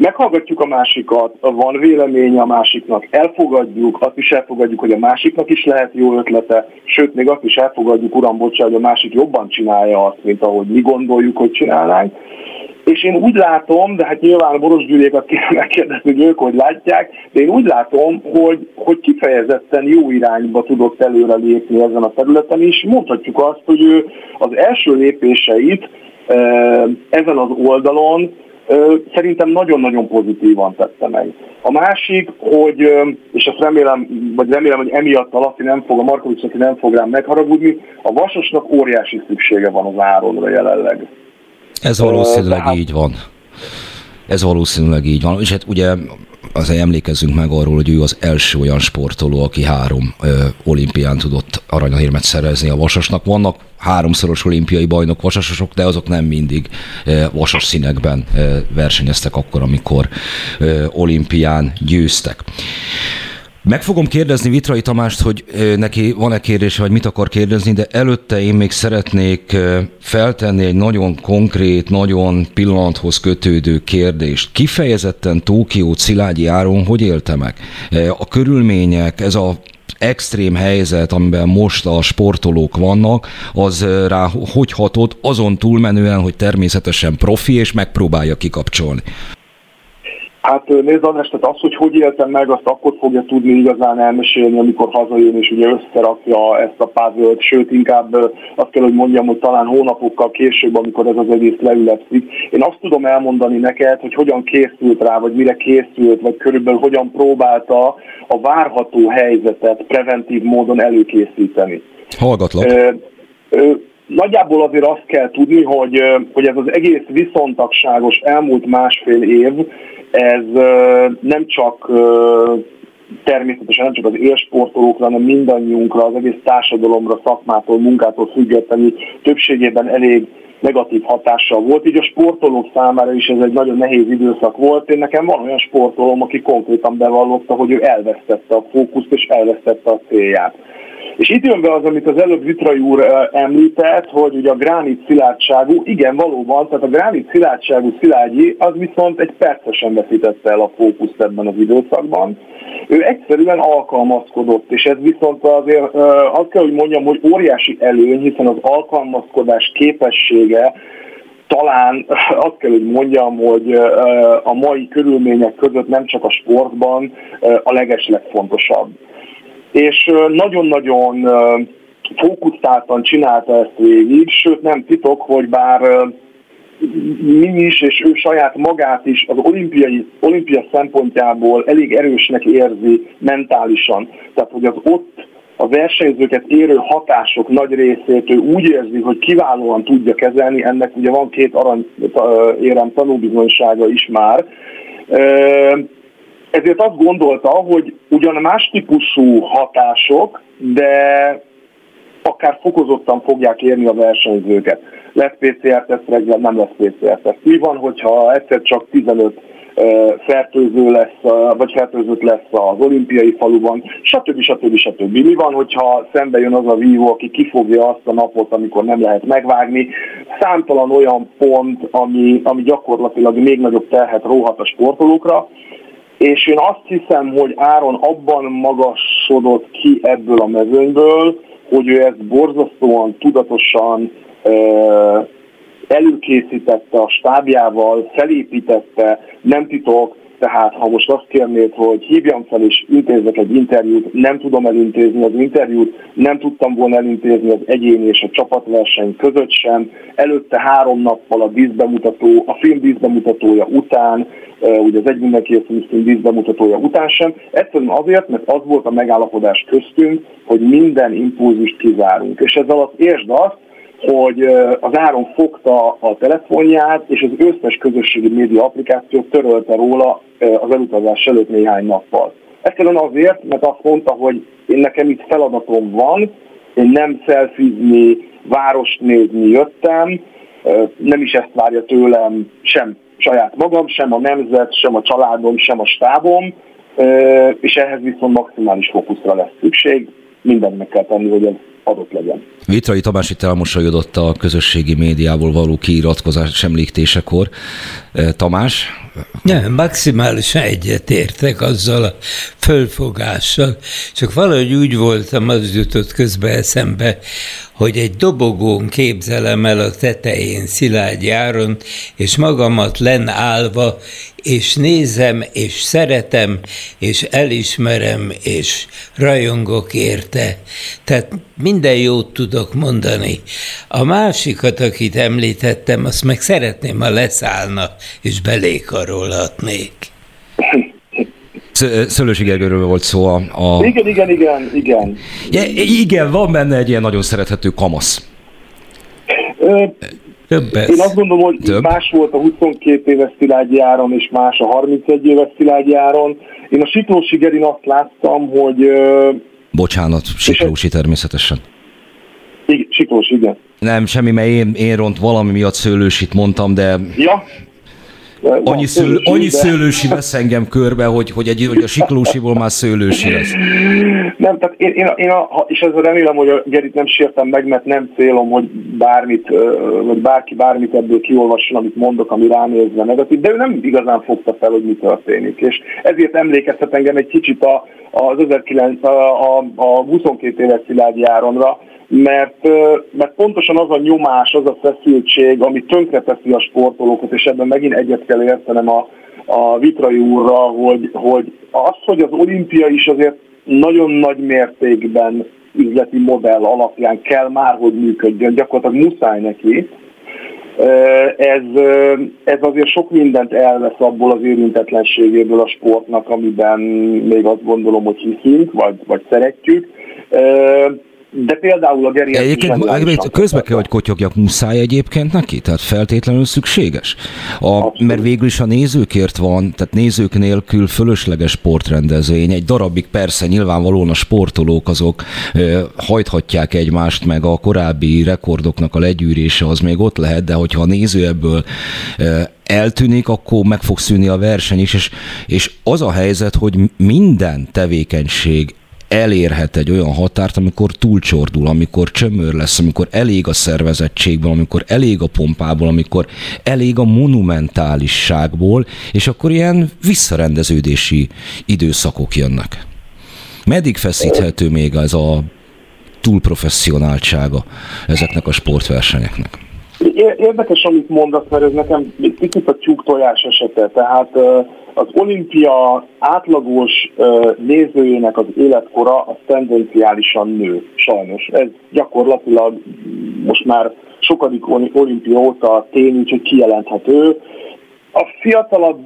meghallgatjuk a másikat, van véleménye a másiknak, elfogadjuk, azt is elfogadjuk, hogy a másiknak is lehet jó ötlete, sőt, még azt is elfogadjuk, uram, bocsánat, hogy a másik jobban csinálja azt, mint ahogy mi gondoljuk, hogy csinálnánk. És én úgy látom, de hát nyilván a Boros Gyűlékat kéne megkérdezni, hogy ők hogy látják, de én úgy látom, hogy, hogy kifejezetten jó irányba tudott előre lépni ezen a területen is. Mondhatjuk azt, hogy ő az első lépéseit ezen az oldalon szerintem nagyon-nagyon pozitívan tette meg. A másik, hogy, és azt remélem, vagy remélem, hogy emiatt a Laci nem fog, a Markovics aki nem fog rám megharagudni, a Vasosnak óriási szüksége van az áronra jelenleg. Ez valószínűleg uh, így van. Ez valószínűleg így van. És hát ugye azért emlékezzünk meg arról, hogy ő az első olyan sportoló, aki három ö, olimpián tudott aranyérmet szerezni a vasasnak. Vannak háromszoros olimpiai bajnok vasasosok, de azok nem mindig ö, vasas színekben ö, versenyeztek akkor, amikor ö, olimpián győztek. Meg fogom kérdezni Vitrai Tamást, hogy neki van-e kérdése, vagy mit akar kérdezni, de előtte én még szeretnék feltenni egy nagyon konkrét, nagyon pillanathoz kötődő kérdést. Kifejezetten Tókió Szilágyi Áron hogy élte meg? A körülmények, ez a extrém helyzet, amiben most a sportolók vannak, az rá hogy hatott, azon túlmenően, hogy természetesen profi, és megpróbálja kikapcsolni. Hát nézd András, tehát az, hogy hogy éltem meg, azt akkor fogja tudni igazán elmesélni, amikor hazajön és ugye összerakja ezt a puzzle sőt inkább azt kell, hogy mondjam, hogy talán hónapokkal később, amikor ez az egész leülepszik. Én azt tudom elmondani neked, hogy hogyan készült rá, vagy mire készült, vagy körülbelül hogyan próbálta a várható helyzetet preventív módon előkészíteni. Hallgatlak. Ö, ö, Nagyjából azért azt kell tudni, hogy, hogy ez az egész viszontagságos elmúlt másfél év, ez nem csak természetesen nem csak az élsportolókra, hanem mindannyiunkra, az egész társadalomra, szakmától, munkától függetlenül többségében elég negatív hatással volt, így a sportolók számára is ez egy nagyon nehéz időszak volt. Én nekem van olyan sportolóm, aki konkrétan bevallotta, hogy ő elvesztette a fókuszt és elvesztette a célját. És itt jön be az, amit az előbb Vitrai úr említett, hogy ugye a gránit szilárdságú, igen, valóban, tehát a gránit szilárdságú szilágyi, az viszont egy percesen veszítette el a fókuszt ebben az időszakban. Ő egyszerűen alkalmazkodott, és ez viszont azért azt kell, hogy mondjam, hogy óriási előny, hiszen az alkalmazkodás képessége talán azt kell, hogy mondjam, hogy a mai körülmények között nem csak a sportban a legeslegfontosabb és nagyon-nagyon fókuszáltan csinálta ezt végig, sőt nem titok, hogy bár mi is, és ő saját magát is az olimpiai, olimpia szempontjából elég erősnek érzi mentálisan. Tehát, hogy az ott a versenyzőket érő hatások nagy részét ő úgy érzi, hogy kiválóan tudja kezelni, ennek ugye van két arany érem tanúbizonysága is már. Ezért azt gondolta, hogy ugyan más típusú hatások, de akár fokozottan fogják érni a versenyzőket. Lesz PCR-teszt reggel, nem lesz PCR-teszt. Mi van, hogyha egyszer csak 15 fertőző lesz, vagy fertőzött lesz az olimpiai faluban, stb. stb. stb. Mi van, hogyha szembe jön az a vívó, aki kifogja azt a napot, amikor nem lehet megvágni. Számtalan olyan pont, ami, ami gyakorlatilag még nagyobb terhet róhat a sportolókra, és én azt hiszem, hogy Áron abban magasodott ki ebből a mezőnyből, hogy ő ezt borzasztóan, tudatosan előkészítette a stábjával, felépítette, nem titok, tehát ha most azt kérnéd, hogy hívjam fel és intézzek egy interjút, nem tudom elintézni az interjút, nem tudtam volna elintézni az egyéni és a csapatverseny között sem. Előtte három nappal a díszbemutató, a film díszbemutatója után, ugye az egy mindenki film díszbemutatója után sem. Egyszerűen azért, mert az volt a megállapodás köztünk, hogy minden impulzust kizárunk. És ezzel az értsd azt, hogy az Áron fogta a telefonját, és az összes közösségi média applikációt törölte róla az elutazás előtt néhány nappal. Egyszerűen azért, mert azt mondta, hogy én nekem itt feladatom van, én nem szelfizni, várost nézni jöttem, nem is ezt várja tőlem sem saját magam, sem a nemzet, sem a családom, sem a stábom, és ehhez viszont maximális fókuszra lesz szükség, mindent meg kell tenni, hogy ez adott legyen. Vitrai Tamás itt elmosolyodott a közösségi médiából való kiiratkozás említésekor. Tamás? Nem, maximálisan egyetértek azzal a fölfogással, csak valahogy úgy voltam, az jutott közbe eszembe, hogy egy dobogón képzelem el a tetején Szilágy Áron, és magamat len állva, és nézem, és szeretem, és elismerem, és rajongok érte. Tehát minden jót tudok mondani. A másikat, akit említettem, azt meg szeretném, ha leszállna, és belékarolhatnék. Szőlősi Gergőről volt szó a, a... Igen, igen, igen, igen. Ja, igen, van benne egy ilyen nagyon szerethető kamasz. Ö, Többet. Én azt gondolom, hogy Több. más volt a 22 éves Szilágyi Áron, és más a 31 éves Szilágyi Áron. Én a Siklósi Gerin azt láttam, hogy... Bocsánat, Siklósi természetesen. Igen, Siklós, igen. Nem, semmi, mert én, én ront valami miatt Szőlősit mondtam, de... Ja, Annyi, szőlő, annyi szőlősi vesz engem körbe, hogy, hogy, egy, hogy a siklósiból már szőlősi lesz. Nem, tehát én, én, én a, és ezzel remélem, hogy a Gerit nem sértem meg, mert nem célom, hogy bármit, vagy bárki bármit ebből kiolvasson, amit mondok, ami ránézve negatív, de ő nem igazán fogta fel, hogy mi történik. És ezért emlékeztet engem egy kicsit a, az 19, a, a, a 22 éves Szilágyi Áronra, mert, mert pontosan az a nyomás, az a feszültség, ami tönkreteszi a sportolókat, és ebben megint egyet kell értenem a, a Vitrai úrra, hogy, hogy az, hogy az olimpia is azért nagyon nagy mértékben üzleti modell alapján kell már, hogy működjön, gyakorlatilag muszáj neki, ez, ez azért sok mindent elvesz abból az érintetlenségéből a sportnak, amiben még azt gondolom, hogy hiszünk, vagy, vagy szeretjük de például a Geri... Egyébként közbe kell, hogy kotyogjak, muszáj egyébként neki? Tehát feltétlenül szükséges? A, mert végül is a nézőkért van, tehát nézők nélkül fölösleges sportrendezvény. Egy darabig persze nyilvánvalóan a sportolók azok e, hajthatják egymást, meg a korábbi rekordoknak a legyűrése az még ott lehet, de hogyha a néző ebből e, eltűnik, akkor meg fog szűnni a verseny is, és, és az a helyzet, hogy minden tevékenység elérhet egy olyan határt, amikor túlcsordul, amikor csömör lesz, amikor elég a szervezettségből, amikor elég a pompából, amikor elég a monumentálisságból, és akkor ilyen visszarendeződési időszakok jönnek. Meddig feszíthető még ez a túlprofesszionáltsága ezeknek a sportversenyeknek? Érdekes, amit mondasz, mert ez nekem picit a tyúk tojás esete. Tehát az olimpia átlagos nézőjének az életkora az tendenciálisan nő, sajnos. Ez gyakorlatilag most már sokadik olimpia óta tény, úgyhogy kijelenthető. A fiatalabb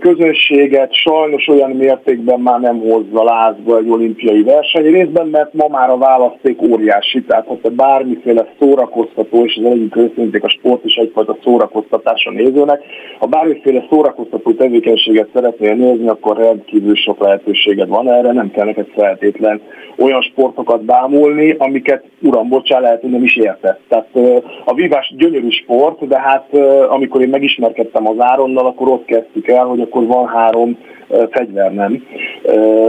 közönséget sajnos olyan mértékben már nem hozza lázba egy olimpiai verseny, részben, mert ma már a választék óriási, tehát ha bármiféle szórakoztató, és az egyik őszinték a sport is egyfajta szórakoztatás a nézőnek, ha bármiféle szórakoztató tevékenységet szeretnél nézni, akkor rendkívül sok lehetőséged van erre, nem kell neked feltétlen olyan sportokat bámulni, amiket uram, bocsá, lehet, hogy nem is értett. Tehát a vívás gyönyörű sport, de hát amikor én megismerkedtem az Áronnal, akkor ott kezdtük el, hogy akkor van három fegyver nem,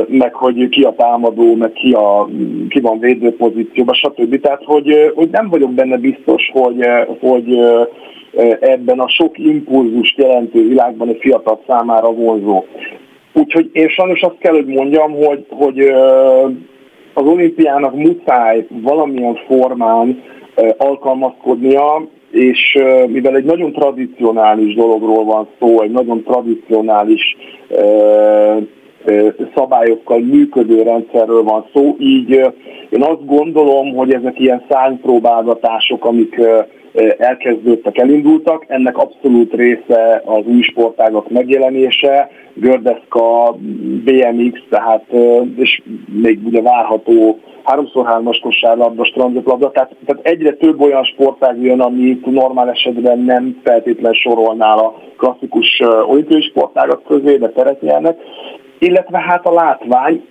meg hogy ki a támadó, meg ki, a, ki van védőpozícióban, stb. Tehát, hogy, hogy nem vagyok benne biztos, hogy, hogy ebben a sok impulzust jelentő világban egy fiatal számára vonzó. Úgyhogy én sajnos azt kell, hogy mondjam, hogy, hogy az olimpiának muszáj valamilyen formán alkalmazkodnia, és mivel egy nagyon tradicionális dologról van szó, egy nagyon tradicionális szabályokkal működő rendszerről van szó, így én azt gondolom, hogy ezek ilyen szánypróbálgatások, amik elkezdődtek, elindultak. Ennek abszolút része az új sportágak megjelenése, gördeszka, BMX, tehát és még ugye várható 3x3-as kosárlabda, strandlabda, tehát, tehát egyre több olyan sportág jön, amit normál esetben nem feltétlen sorolnál a klasszikus olimpiai sportágak közé, de teret nyernek. Illetve hát a látvány,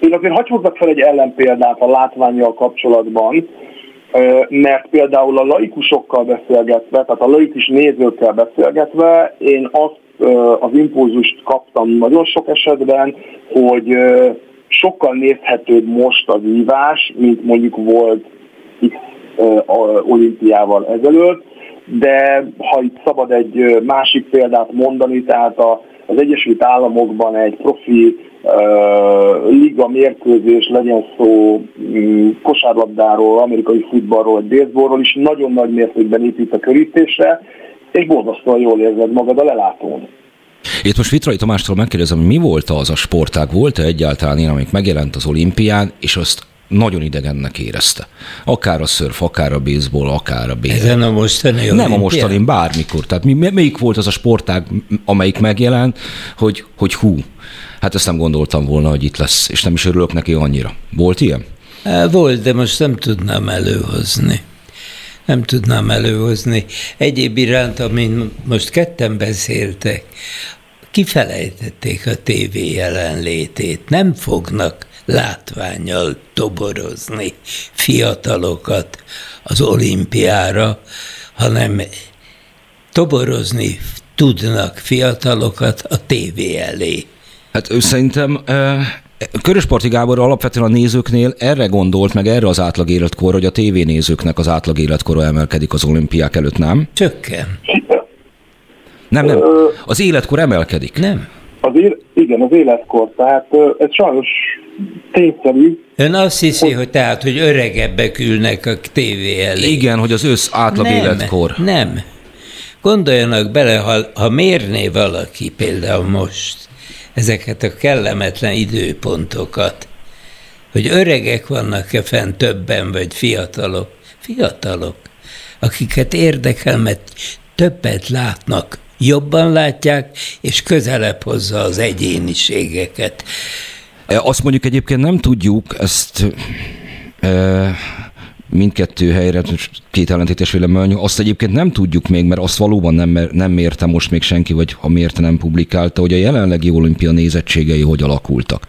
én azért hagy hozzak fel egy ellenpéldát a látványjal kapcsolatban, mert például a laikusokkal beszélgetve, tehát a laikus nézőkkel beszélgetve, én azt az impulzust kaptam nagyon sok esetben, hogy sokkal nézhetőbb most az ívás, mint mondjuk volt X olimpiával ezelőtt, de ha itt szabad egy másik példát mondani, tehát az Egyesült Államokban egy profi liga mérkőzés, legyen szó mm, kosárlabdáról, amerikai futballról, vagy baseballról is nagyon nagy mértékben épít a körítésre, és borzasztóan jól érzed magad a lelátón. Itt most Vitrai Tamástól megkérdezem, hogy mi volt az a sportág, volt-e egyáltalán ilyen, amik megjelent az olimpián, és azt nagyon idegennek érezte. Akár a szörf, akár a baseball, akár a BL. Ezen a mostani Nem a mostani, bármikor. Tehát mi, melyik volt az a sportág, amelyik megjelent, hogy, hogy hú, hát ezt nem gondoltam volna, hogy itt lesz, és nem is örülök neki annyira. Volt ilyen? Volt, de most nem tudnám előhozni. Nem tudnám előhozni. Egyéb iránt, amin most ketten beszéltek, kifelejtették a tévé jelenlétét. Nem fognak látványjal toborozni fiatalokat az olimpiára, hanem toborozni tudnak fiatalokat a tévé elé. Hát ő szerintem Körösparti Gábor alapvetően a nézőknél erre gondolt, meg erre az átlag életkor, hogy a tévénézőknek az átlag életkora emelkedik az olimpiák előtt, nem? Csökken. Nem, nem. Az életkor emelkedik. Nem. Az él, igen, az életkor. Tehát ez sajnos tényszerű. Ön azt hiszi, hogy tehát, hogy öregebbek ülnek a tévé elé. Igen, hogy az össz átlag nem, életkor. Nem. Gondoljanak bele, ha, ha mérné valaki például most ezeket a kellemetlen időpontokat, hogy öregek vannak-e fenn többen, vagy fiatalok. Fiatalok, akiket érdekel, mert többet látnak, jobban látják, és közelebb hozza az egyéniségeket. E, azt mondjuk egyébként nem tudjuk, ezt e, mindkettő helyre, két ellentétes vélemény, azt egyébként nem tudjuk még, mert azt valóban nem, nem mérte most még senki, vagy ha mérte nem publikálta, hogy a jelenlegi olimpia nézettségei hogy alakultak.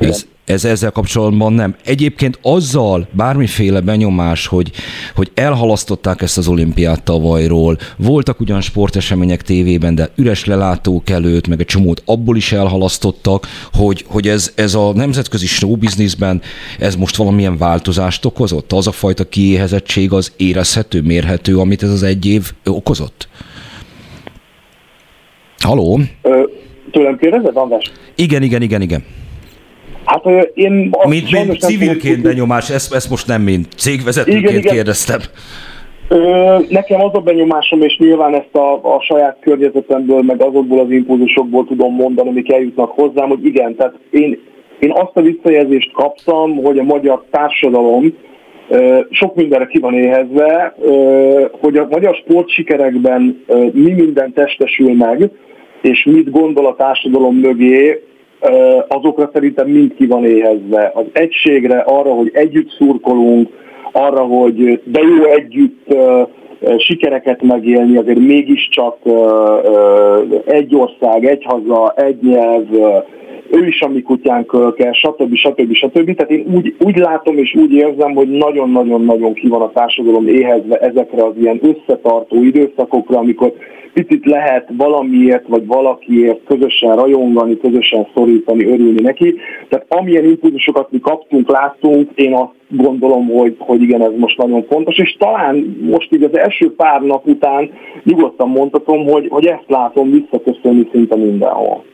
Ez, ez ezzel kapcsolatban nem. Egyébként azzal bármiféle benyomás, hogy, hogy elhalasztották ezt az olimpiát tavalyról, voltak ugyan sportesemények tévében, de üres lelátók előtt, meg egy csomót abból is elhalasztottak, hogy, hogy ez, ez a nemzetközi showbizniszben ez most valamilyen változást okozott? Az a fajta kiéhezettség az érezhető, mérhető, amit ez az egy év okozott? Haló? Tőlem kérdezed, András? Igen, igen, igen, igen. Hát én... Mint, mint civilként benyomás, ezt, ezt most nem mint cégvezetőként igen, igen. kérdeztem. Ö, nekem az a benyomásom, és nyilván ezt a, a saját környezetemből, meg azokból az impulzusokból tudom mondani, amik eljutnak hozzám, hogy igen, tehát én, én azt a visszajelzést kaptam, hogy a magyar társadalom ö, sok mindenre ki van éhezve, ö, hogy a magyar sportsikerekben ö, mi minden testesül meg, és mit gondol a társadalom mögé, azokra szerintem mind ki van éhezve. Az egységre, arra, hogy együtt szurkolunk, arra, hogy de jó együtt sikereket megélni, azért mégiscsak egy ország, egy haza, egy nyelv, ő is a mi kutyánk kell, stb. stb. stb. Tehát én úgy, úgy látom és úgy érzem, hogy nagyon-nagyon-nagyon ki van a társadalom éhezve ezekre az ilyen összetartó időszakokra, amikor picit lehet valamiért vagy valakiért közösen rajongani, közösen szorítani, örülni neki. Tehát amilyen impulzusokat mi kaptunk, láttunk, én azt gondolom, hogy, hogy igen, ez most nagyon fontos, és talán most így az első pár nap után nyugodtan mondhatom, hogy, hogy ezt látom visszaköszönni szinte mindenhol.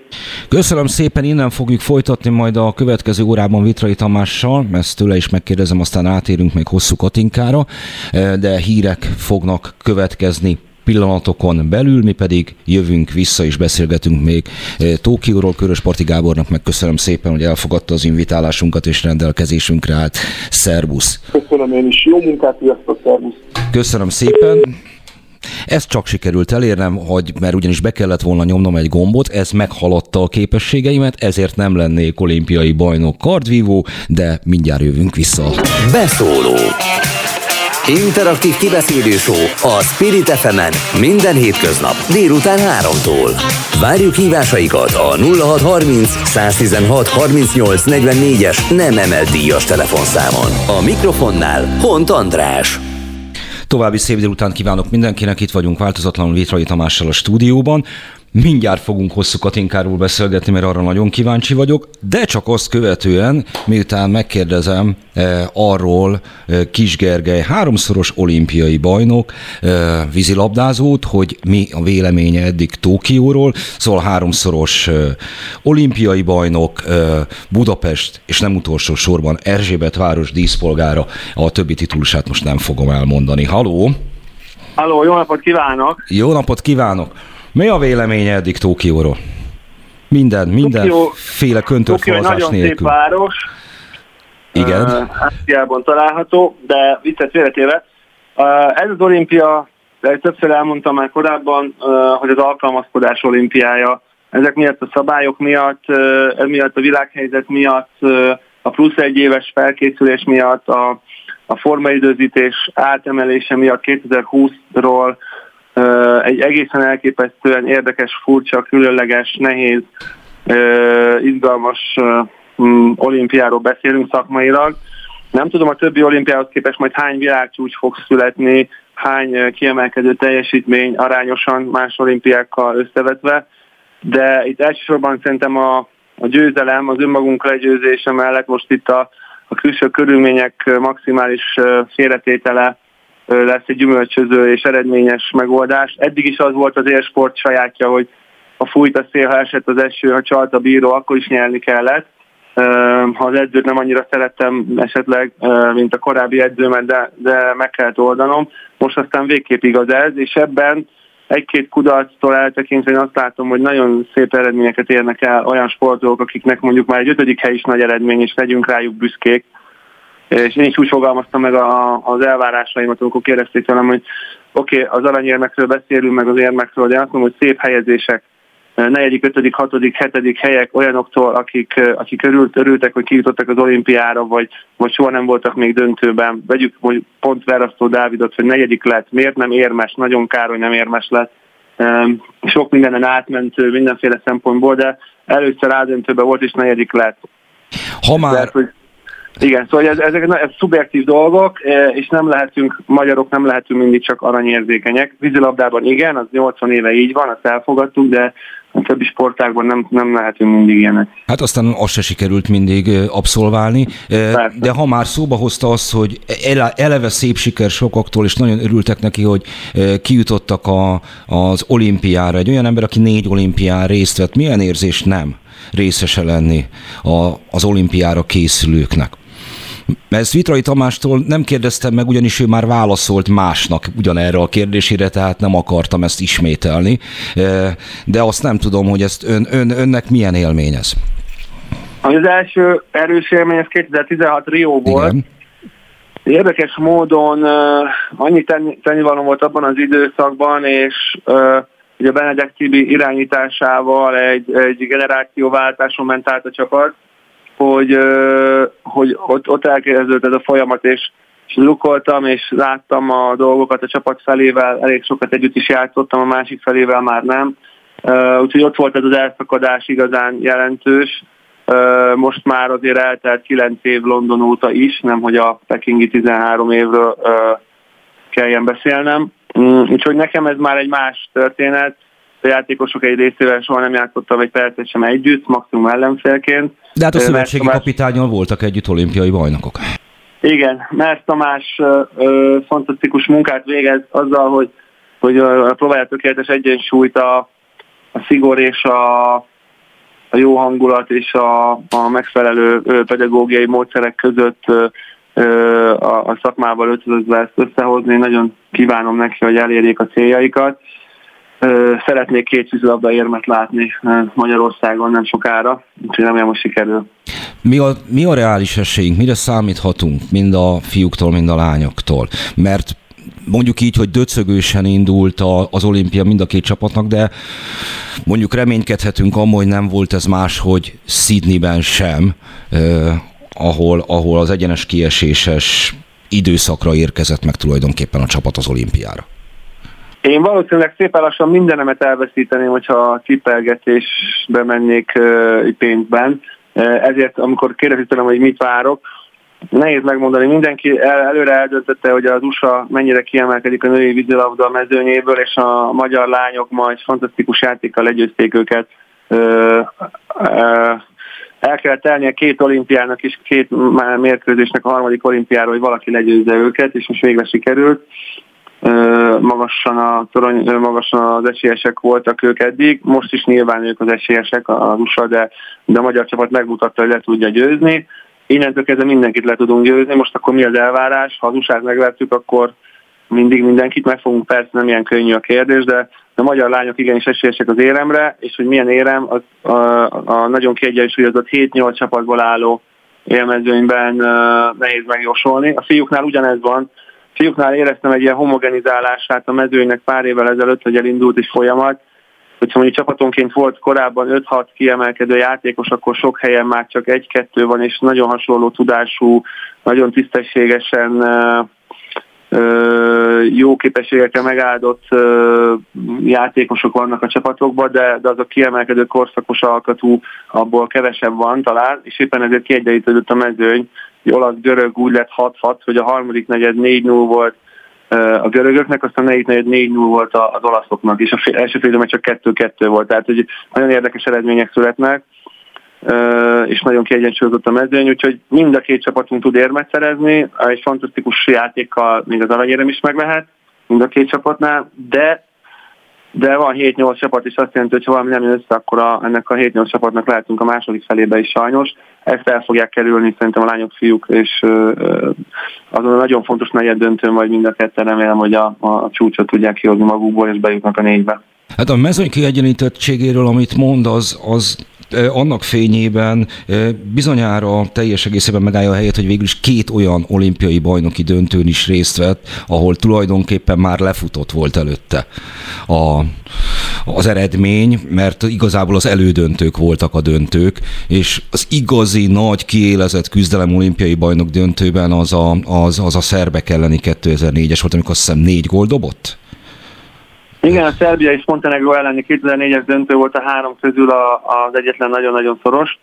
Köszönöm szépen, innen fogjuk folytatni majd a következő órában Vitrai Tamással, ezt tőle is megkérdezem, aztán átérünk még hosszú Katinkára, de hírek fognak következni pillanatokon belül, mi pedig jövünk vissza és beszélgetünk még Tókióról. Körösparti Gábornak megköszönöm szépen, hogy elfogadta az invitálásunkat és rendelkezésünkre állt. Szerbusz! Köszönöm én is, jó munkát, sziasztok, szervusz! Köszönöm szépen! Ezt csak sikerült elérnem, hogy mert ugyanis be kellett volna nyomnom egy gombot, ez meghaladta a képességeimet, ezért nem lennék olimpiai bajnok kardvívó, de mindjárt jövünk vissza. Beszóló Interaktív kibeszélő a Spirit fm minden hétköznap délután 3-tól. Várjuk hívásaikat a 0630 116 38 es nem emelt díjas telefonszámon. A mikrofonnál Hont András. További szép délután kívánok mindenkinek, itt vagyunk változatlanul Vitrai Tamással a stúdióban. Mindjárt fogunk hosszú Katinkáról beszélgetni, mert arra nagyon kíváncsi vagyok, de csak azt követően, miután megkérdezem eh, arról eh, Kis Gergely, háromszoros olimpiai bajnok, eh, vízilabdázót, hogy mi a véleménye eddig Tókióról, szóval háromszoros eh, olimpiai bajnok, eh, Budapest, és nem utolsó sorban Erzsébet város díszpolgára, a többi titulusát most nem fogom elmondani. Haló! Halló, jó napot kívánok! Jó napot kívánok! Mi a véleménye eddig Tókióról? Minden, mindenféle köntött Tokió nagyon nélkül. szép város. Igen. Uh, Ázsiában található, de viccet félretéve. Uh, ez az olimpia, de többször elmondtam már korábban, uh, hogy az alkalmazkodás olimpiája. Ezek miatt a szabályok miatt, uh, miatt a világhelyzet miatt, uh, a plusz egy éves felkészülés miatt, a, a formaidőzítés átemelése miatt 2020-ról egy egészen elképesztően érdekes, furcsa, különleges, nehéz, izgalmas mm, olimpiáról beszélünk szakmailag. Nem tudom, a többi olimpiához képest majd hány világcsúcs fog születni, hány kiemelkedő teljesítmény arányosan más olimpiákkal összevetve, de itt elsősorban szerintem a, a győzelem, az önmagunk legyőzése mellett most itt a, a külső körülmények maximális félretétele lesz egy gyümölcsöző és eredményes megoldás. Eddig is az volt az élsport sajátja, hogy ha fújt a szél, ha esett az eső, ha csalt a bíró, akkor is nyerni kellett. Ha az edzőt nem annyira szerettem esetleg, mint a korábbi edzőmet, de, de meg kellett oldanom. Most aztán végképp igaz ez, és ebben egy-két kudarctól eltekintve én azt látom, hogy nagyon szép eredményeket érnek el olyan sportolók, akiknek mondjuk már egy ötödik hely is nagy eredmény, és legyünk rájuk büszkék. És én is úgy fogalmaztam meg a, az elvárásaimat, amikor kérdezték tőlem, hogy oké, okay, az aranyérmekről beszélünk, meg az érmekről, de azt mondom, hogy szép helyezések, negyedik, ötödik, hatodik, hetedik helyek olyanoktól, akik, akik örült, örültek, hogy kijutottak az olimpiára, vagy, vagy soha nem voltak még döntőben. Vegyük hogy pont Verasztó Dávidot, hogy negyedik lett, miért nem érmes, nagyon kár, hogy nem érmes lett. Sok mindenen átmentő, mindenféle szempontból, de először rádöntőben volt, és negyedik lett. Ha már... Tehát, hogy igen, szóval ez, ezek ez szubjektív dolgok, e, és nem lehetünk, magyarok nem lehetünk mindig csak aranyérzékenyek. Vízilabdában igen, az 80 éve így van, azt elfogadtuk, de a többi sportágban nem, nem lehetünk mindig ilyenek. Hát aztán azt se sikerült mindig abszolválni, Persze. de ha már szóba hozta azt, hogy eleve szép siker sokaktól, és nagyon örültek neki, hogy kijutottak a, az olimpiára. Egy olyan ember, aki négy olimpián részt vett, milyen érzés nem részese lenni a, az olimpiára készülőknek? Ezt Vitrai Tamástól nem kérdeztem meg, ugyanis ő már válaszolt másnak ugyanerre a kérdésére, tehát nem akartam ezt ismételni, de azt nem tudom, hogy ezt ön, ön, önnek milyen élmény ez? Az első erős élmény, ez 2016 Rio volt. Igen. Érdekes módon uh, annyi tennivalom volt abban az időszakban, és uh, ugye Benedek Tibi irányításával egy, egy generációváltáson ment át a csapat, hogy, hogy ott, ott elkezdődött ez a folyamat, és, és lukoltam, és láttam a dolgokat a csapat felével, elég sokat együtt is játszottam, a másik felével már nem. Úgyhogy ott volt ez az elszakadás igazán jelentős. Most már azért eltelt 9 év London óta is, nem hogy a pekingi 13 évről kelljen beszélnem. Mm, úgyhogy nekem ez már egy más történet. A játékosok egy részével soha nem játszottam egy percet sem együtt, maximum ellenfélként. De hát a szövetségi Tamás... kapitányon voltak együtt olimpiai bajnokok. Igen, mert Tamás ö, fantasztikus munkát végez azzal, hogy, hogy próbálja tökéletes egyensúlyt a, a szigor és a, a jó hangulat és a, a megfelelő pedagógiai módszerek között a, a szakmával ötvözve ezt összehozni. Nagyon kívánom neki, hogy elérjék a céljaikat. Szeretnék két vízilabda érmet látni Magyarországon nem sokára, úgyhogy remélem, hogy sikerül. Mi a, mi a reális esélyünk, mire számíthatunk mind a fiúktól, mind a lányoktól? Mert mondjuk így, hogy döcögősen indult a, az olimpia mind a két csapatnak, de mondjuk reménykedhetünk amúgy, hogy nem volt ez más, hogy Sydneyben sem, eh, ahol, ahol az egyenes kieséses időszakra érkezett meg tulajdonképpen a csapat az olimpiára. Én valószínűleg szépen lassan mindenemet elveszíteném, hogyha cipelgetésbe mennék pénzben. Ezért, amikor kérdezik tőlem, hogy mit várok, nehéz megmondani. Mindenki el, előre eldöntötte, hogy az USA mennyire kiemelkedik a női vízilabda mezőnyéből, és a magyar lányok majd fantasztikus játékkal legyőzték őket. Uh, uh, el kell telnie két olimpiának és két mérkőzésnek a harmadik olimpiára, hogy valaki legyőzze őket, és most végre sikerült magasan, a torony, magasan az esélyesek voltak ők eddig, most is nyilván ők az esélyesek az USA, de, de a magyar csapat megmutatta, hogy le tudja győzni. Innentől kezdve mindenkit le tudunk győzni, most akkor mi az elvárás? Ha az usa megvertük, akkor mindig mindenkit meg fogunk, persze nem ilyen könnyű a kérdés, de a magyar lányok igenis esélyesek az éremre, és hogy milyen érem, az a, a nagyon kiegyensúlyozott 7-8 csapatból álló élmezőnyben uh, nehéz megjósolni. A fiúknál ugyanez van, fiúknál éreztem egy ilyen homogenizálását a mezőnynek pár évvel ezelőtt, hogy elindult is folyamat, hogyha mondjuk csapatonként volt korábban 5-6 kiemelkedő játékos, akkor sok helyen már csak egy-kettő van, és nagyon hasonló tudású, nagyon tisztességesen jó képességekkel megáldott játékosok vannak a csapatokban, de, de az a kiemelkedő korszakos alkatú abból kevesebb van talán, és éppen ezért kiegyenlítődött a mezőny, olasz görög úgy lett 6-6, hogy a harmadik negyed 4-0 volt, a görögöknek, aztán 4-4 0 volt az olaszoknak, és az első fél csak 2-2 volt, tehát hogy nagyon érdekes eredmények születnek, és nagyon kiegyensúlyozott a mezőny, úgyhogy mind a két csapatunk tud érmet szerezni, egy fantasztikus játékkal még az aranyérem is meg lehet, mind a két csapatnál, de de van 7-8 csapat, és azt jelenti, hogy ha valami nem jön össze, akkor a, ennek a 7-8 csapatnak lehetünk a második felébe is sajnos. Ezt el fogják kerülni szerintem a lányok, fiúk, és azon a nagyon fontos negyed döntőn vagy mind a ketten remélem, hogy a, a csúcsot tudják kihozni magukból, és bejutnak a négybe. Hát a mezőny kiegyenlítettségéről, amit mond, az, az annak fényében bizonyára teljes egészében megállja a helyet, hogy végül is két olyan olimpiai bajnoki döntőn is részt vett, ahol tulajdonképpen már lefutott volt előtte a, az eredmény, mert igazából az elődöntők voltak a döntők, és az igazi nagy kiélezett küzdelem olimpiai bajnok döntőben az a, az, az a szerbek elleni 2004-es volt, amikor azt hiszem négy gól dobott? Igen, a Szerbia és Montenegro elleni 2004-es döntő volt a három közül a, az egyetlen nagyon-nagyon szoros.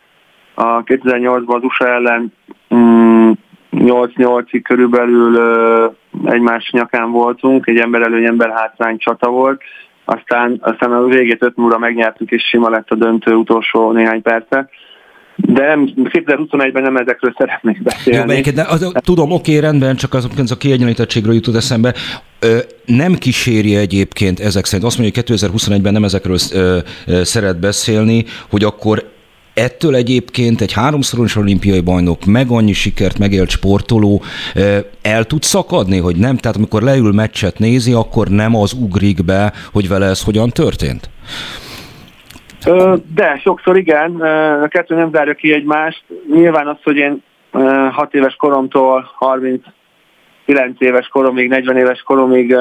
A 2008-ban az USA ellen mm, 8-8-ig körülbelül ö, egymás nyakán voltunk, egy ember előny, ember hátrány csata volt, aztán, aztán a végét 5 0 megnyertük, és sima lett a döntő utolsó néhány perce. De nem, 2021-ben nem ezekről szeretnék beszélni. Jó, de az, tudom, oké, rendben, csak az, az a kiegyenlítettségről jutott eszembe. Ö, nem kíséri egyébként ezek szerint, azt mondja, hogy 2021-ben nem ezekről ö, ö, szeret beszélni, hogy akkor ettől egyébként egy háromszoros olimpiai bajnok, meg annyi sikert megélt sportoló el tud szakadni, hogy nem? Tehát amikor leül meccset nézi, akkor nem az ugrik be, hogy vele ez hogyan történt? De sokszor igen, a kettő nem zárja ki egymást. Nyilván az, hogy én 6 éves koromtól 39 éves koromig, 40 éves koromig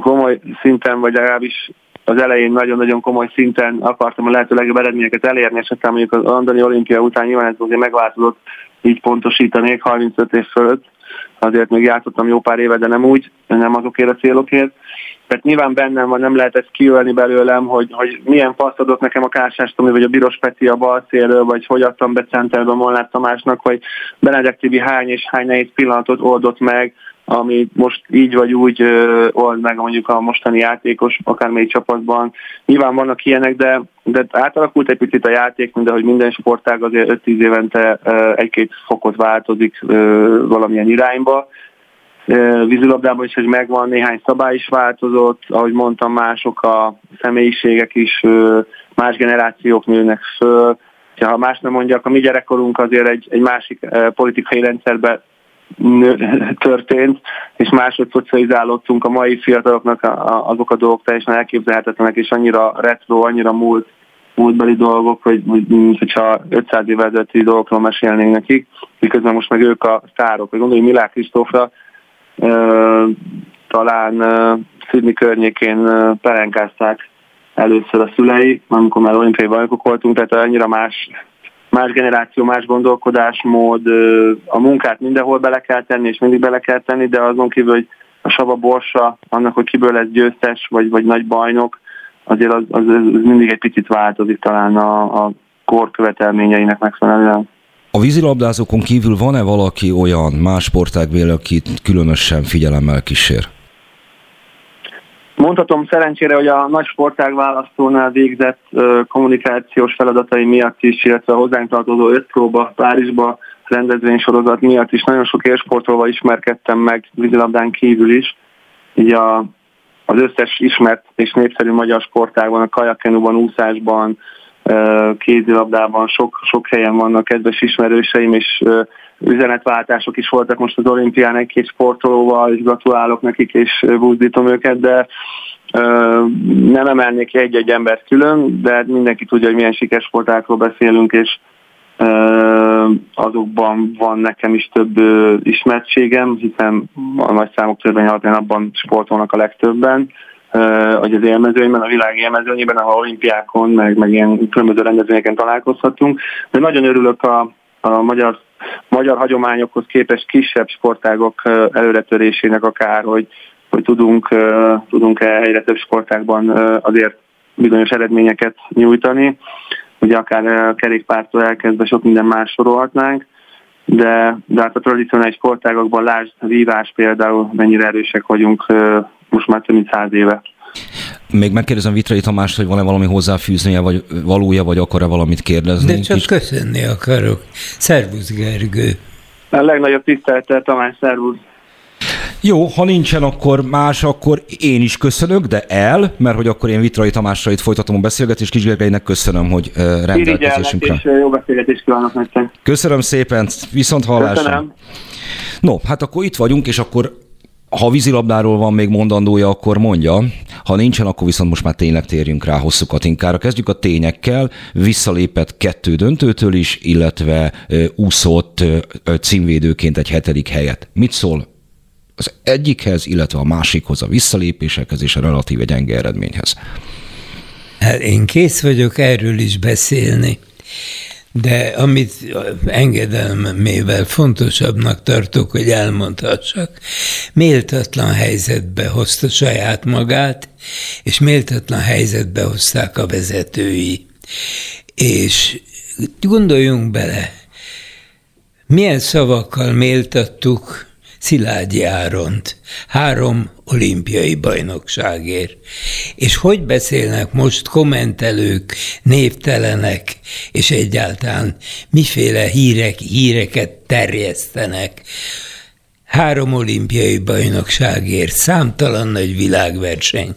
komoly szinten, vagy legalábbis az elején nagyon-nagyon komoly szinten akartam a lehető legjobb eredményeket elérni, és aztán mondjuk az Andani olimpia után nyilván ez azért megváltozott, így pontosítanék 35 év fölött. Azért még játszottam jó pár éve, de nem úgy, nem azokért a célokért. Tehát nyilván bennem van, nem lehet ezt kiölni belőlem, hogy, hogy milyen paszt adott nekem a Kásás Tomi, vagy a Biros Peti a bal szélről, vagy hogy adtam be Centerbe Molnár Tamásnak, hogy Benedek Tibi hány és hány nehéz pillanatot oldott meg, ami most így vagy úgy old meg mondjuk a mostani játékos, akármelyik csapatban. Nyilván vannak ilyenek, de, de átalakult egy picit a játék, mint ahogy minden sportág azért 5-10 évente egy-két fokot változik valamilyen irányba vízilabdában is, hogy megvan, néhány szabály is változott, ahogy mondtam, mások a személyiségek is, más generációk nőnek föl. Ha más nem mondjak, a mi gyerekkorunk azért egy, egy másik politikai rendszerben történt, és máshogy szocializálódtunk a mai fiataloknak azok a dolgok teljesen elképzelhetetlenek, és annyira retro, annyira múlt, múltbeli dolgok, hogy, hogyha 500 évvel ezelőtti dolgokról mesélnénk nekik, miközben most meg ők a sztárok. Hogy gondolj Milák Kristófra, talán Sydney környékén pelenkázták először a szülei, amikor már olimpiai bajnokok voltunk, tehát annyira más, más generáció, más gondolkodásmód, a munkát mindenhol bele kell tenni, és mindig bele kell tenni, de azon kívül, hogy a Saba Borsa, annak, hogy kiből lesz győztes, vagy, vagy nagy bajnok, azért az, az, az mindig egy picit változik talán a, a kor követelményeinek megfelelően. A vízilabdázókon kívül van-e valaki olyan más sportágból, akit különösen figyelemmel kísér? Mondhatom szerencsére, hogy a nagy sportág választónál végzett kommunikációs feladatai miatt is, illetve a hozzánk tartozó öt próba Párizsba rendezvénysorozat miatt is nagyon sok élsportolva ismerkedtem meg vízilabdán kívül is. Így a, az összes ismert és népszerű magyar sportágban, a kajakenuban, úszásban, kézilabdában sok, sok helyen vannak kedves ismerőseim, és üzenetváltások is voltak most az olimpián egy-két sportolóval, és gratulálok nekik, és buzdítom őket, de nem emelnék ki egy-egy embert külön, de mindenki tudja, hogy milyen sikeres sportákról beszélünk, és azokban van nekem is több ismertségem, hiszen a nagy számok törvény alapján abban sportolnak a legtöbben hogy az élmezőnyben, a világ élmezőnyében, ahol olimpiákon, meg, meg ilyen különböző rendezvényeken találkozhatunk. De nagyon örülök a, a magyar, magyar hagyományokhoz képest kisebb sportágok előretörésének akár, hogy, hogy tudunk, tudunk egyre több sportágban azért bizonyos eredményeket nyújtani. Ugye akár kerékpártól elkezdve sok minden más sorolhatnánk. de, de hát a tradicionális sportágokban lásd, vívás például, mennyire erősek vagyunk most már több mint száz éve. Még megkérdezem Vitrai Tamást, hogy van-e valami hozzáfűznie, vagy valója, vagy akar-e valamit kérdezni? De csak kis... köszönni akarok. Szervusz, Gergő! A legnagyobb tisztelettel, Tamás, szervusz! Jó, ha nincsen akkor más, akkor én is köszönök, de el, mert hogy akkor én Vitrai Tamással itt folytatom a beszélgetést, Kis Gergelynek köszönöm, hogy rendelkezésünkre. és jó beszélgetést kívánok nektek. Köszönöm szépen, viszont hallásra. Köszönöm. No, hát akkor itt vagyunk, és akkor ha vízilabdáról van még mondandója, akkor mondja. Ha nincsen, akkor viszont most már tényleg térjünk rá hosszú Katinkára. Kezdjük a tényekkel. Visszalépett kettő döntőtől is, illetve úszott címvédőként egy hetedik helyet. Mit szól az egyikhez, illetve a másikhoz, a visszalépésekhez és a relatíve gyenge eredményhez? Hát én kész vagyok erről is beszélni. De amit engedelmével fontosabbnak tartok, hogy elmondhassak, méltatlan helyzetbe hozta saját magát, és méltatlan helyzetbe hozták a vezetői. És gondoljunk bele, milyen szavakkal méltattuk Szilágyi Áront, három olimpiai bajnokságért. És hogy beszélnek most kommentelők, névtelenek, és egyáltalán miféle hírek, híreket terjesztenek. Három olimpiai bajnokságért, számtalan nagy világverseny,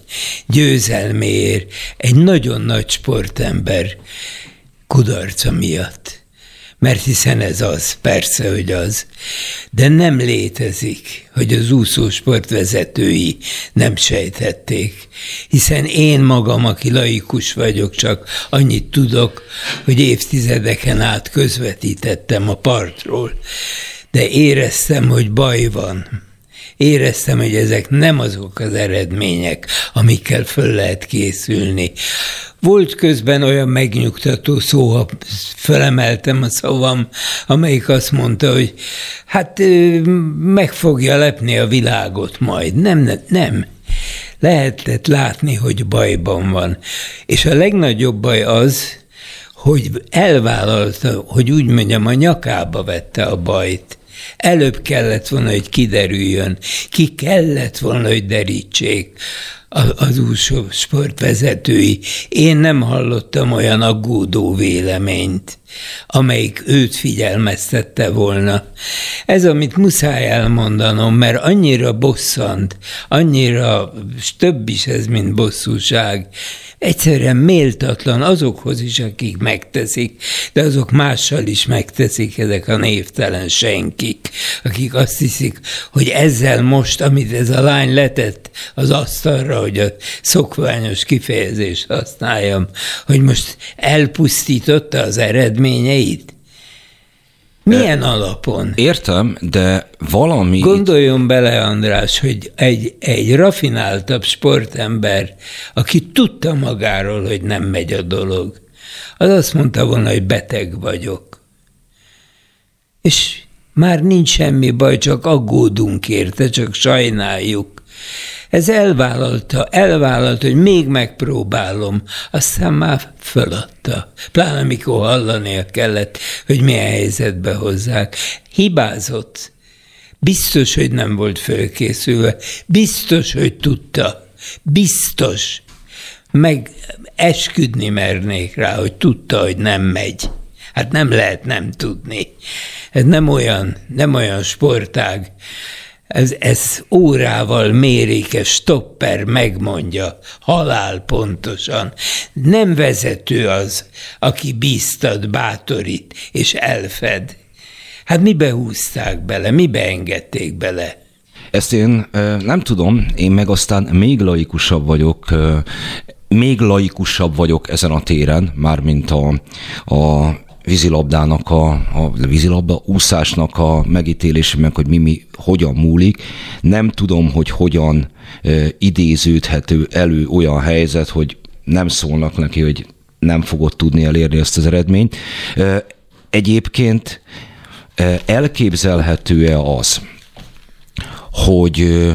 győzelméért, egy nagyon nagy sportember kudarca miatt mert hiszen ez az, persze, hogy az. De nem létezik, hogy az úszósport vezetői nem sejtették, hiszen én magam, aki laikus vagyok, csak annyit tudok, hogy évtizedeken át közvetítettem a partról, de éreztem, hogy baj van. Éreztem, hogy ezek nem azok az eredmények, amikkel föl lehet készülni. Volt közben olyan megnyugtató szó, ha felemeltem a szavam, amelyik azt mondta, hogy hát meg fogja lepni a világot majd. Nem, nem. Lehetett látni, hogy bajban van. És a legnagyobb baj az, hogy elvállalta, hogy úgy mondjam, a nyakába vette a bajt. Előbb kellett volna, hogy kiderüljön, ki kellett volna, hogy derítsék az úszó sportvezetői. Én nem hallottam olyan aggódó véleményt, amelyik őt figyelmeztette volna. Ez, amit muszáj elmondanom, mert annyira bosszant, annyira, több is ez, mint bosszúság, egyszerűen méltatlan azokhoz is, akik megteszik, de azok mással is megteszik ezek a névtelen senkik, akik azt hiszik, hogy ezzel most, amit ez a lány letett az asztalra, hogy a szokványos kifejezést használjam, hogy most elpusztította az eredményeit, milyen alapon? Értem, de valami... Gondoljon bele, András, hogy egy, egy rafináltabb sportember, aki tudta magáról, hogy nem megy a dolog, az azt mondta volna, hogy beteg vagyok. És már nincs semmi baj, csak aggódunk érte, csak sajnáljuk. Ez elvállalta, elvállalta, hogy még megpróbálom, aztán már föladta. Pláne mikor hallania kellett, hogy milyen helyzetbe hozzák. Hibázott. Biztos, hogy nem volt fölkészülve. Biztos, hogy tudta. Biztos. Meg esküdni mernék rá, hogy tudta, hogy nem megy. Hát nem lehet nem tudni. Ez nem olyan, nem olyan sportág, ez, ez órával mérékes stopper megmondja, halál pontosan. Nem vezető az, aki bíztat, bátorít és elfed. Hát mibe húzták bele, mibe engedték bele? Ezt én nem tudom, én meg aztán még laikusabb vagyok, még laikusabb vagyok ezen a téren, mármint a, a vízilabdának, a, a vízilabda úszásnak a megítélése, meg hogy mi, mi hogyan múlik. Nem tudom, hogy hogyan e, idéződhető elő olyan helyzet, hogy nem szólnak neki, hogy nem fogod tudni elérni ezt az eredményt. E, egyébként e, elképzelhető-e az, hogy,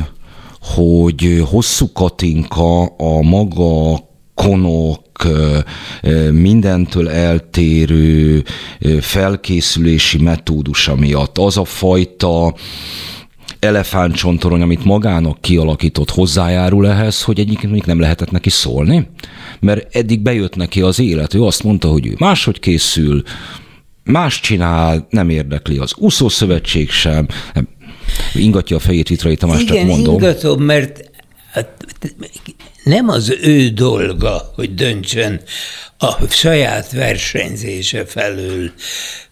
hogy hosszú Katinka a maga konok, mindentől eltérő felkészülési metódusa miatt. Az a fajta elefántcsontorony, amit magának kialakított, hozzájárul ehhez, hogy egyébként mondjuk nem lehetett neki szólni? Mert eddig bejött neki az élet, ő azt mondta, hogy ő máshogy készül, más csinál, nem érdekli az úszószövetség sem, ingatja a fejét Vitrai Tamás, Igen, csak mondom. ingatom, mert hát, nem az ő dolga, hogy döntsön a saját versenyzése felől.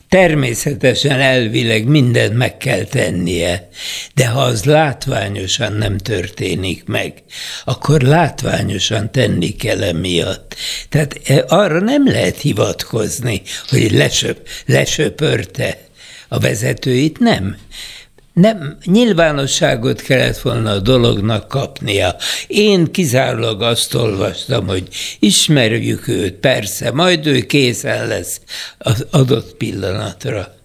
Természetesen elvileg mindent meg kell tennie, de ha az látványosan nem történik meg, akkor látványosan tenni kell emiatt. Tehát e, arra nem lehet hivatkozni, hogy lesöp, lesöpörte a vezetőit, nem nem, nyilvánosságot kellett volna a dolognak kapnia. Én kizárólag azt olvastam, hogy ismerjük őt, persze, majd ő készen lesz az adott pillanatra.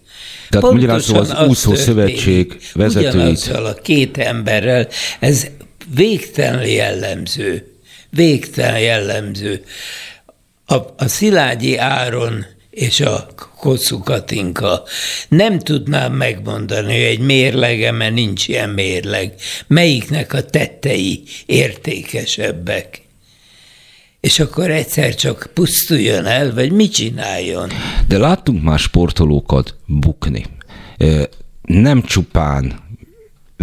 Tehát Pontosan az úszó szövetség vezetőit. Ugyanazzal a két emberrel, ez végtelen jellemző. Végtelen jellemző. A, a Szilágyi Áron és a Kocú Katinka. Nem tudnám megmondani, hogy egy mérlege, mert nincs ilyen mérleg. Melyiknek a tettei értékesebbek? És akkor egyszer csak pusztuljon el, vagy mit csináljon? De láttunk már sportolókat bukni. Nem csupán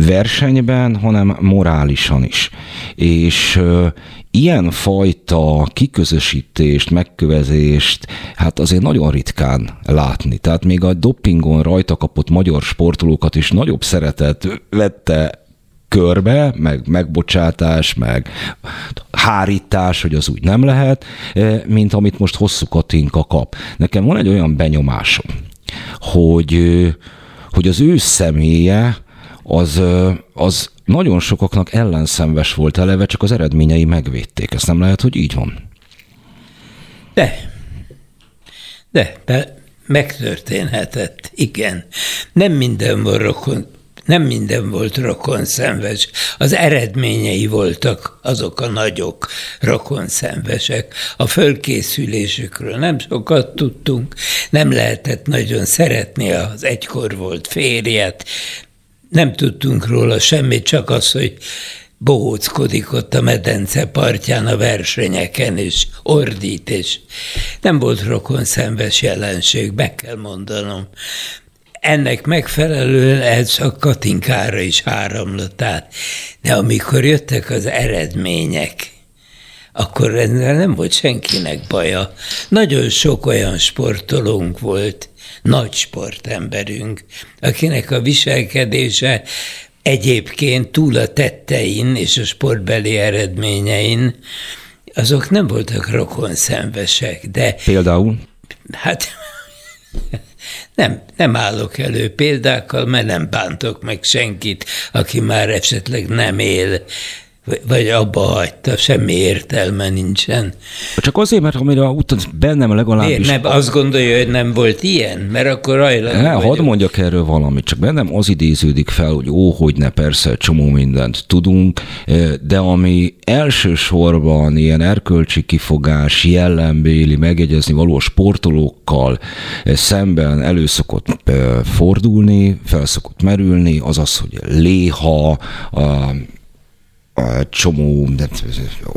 versenyben, hanem morálisan is. És ilyen fajta kiközösítést, megkövezést, hát azért nagyon ritkán látni. Tehát még a dopingon rajta kapott magyar sportolókat is nagyobb szeretet vette körbe, meg megbocsátás, meg hárítás, hogy az úgy nem lehet, mint amit most hosszú Katinka kap. Nekem van egy olyan benyomásom, hogy, hogy az ő személye az, az nagyon sokaknak ellenszenves volt eleve, csak az eredményei megvédték. Ezt nem lehet, hogy így van? De. De, de megtörténhetett, igen. Nem minden van rokon, nem minden volt rokon szenves. Az eredményei voltak azok a nagyok rokon szenvesek. A fölkészülésükről nem sokat tudtunk, nem lehetett nagyon szeretni az egykor volt férjet, nem tudtunk róla semmit, csak az, hogy bohóckodik ott a medence partján a versenyeken, és ordít, és nem volt rokon szenves jelenség, be kell mondanom. Ennek megfelelően ez a Katinkára is áramlott át. De amikor jöttek az eredmények, akkor ezzel nem volt senkinek baja. Nagyon sok olyan sportolónk volt, nagy sportemberünk, akinek a viselkedése egyébként túl a tettein és a sportbeli eredményein, azok nem voltak rokon szenvesek, de... Például? Hát nem, nem állok elő példákkal, mert nem bántok meg senkit, aki már esetleg nem él vagy abba hagyta, semmi értelme nincsen. Csak azért, mert amire utána bennem legalábbis... Miért? Nem, azt gondolja, hogy nem volt ilyen? Mert akkor rajla. Ne, hadd mondjak erről valamit, csak bennem az idéződik fel, hogy ó, hogy ne, persze, csomó mindent tudunk, de ami elsősorban ilyen erkölcsi kifogás, jellembéli, megjegyezni való sportolókkal szemben előszokott fordulni, felszokott merülni, az az, hogy léha, csomó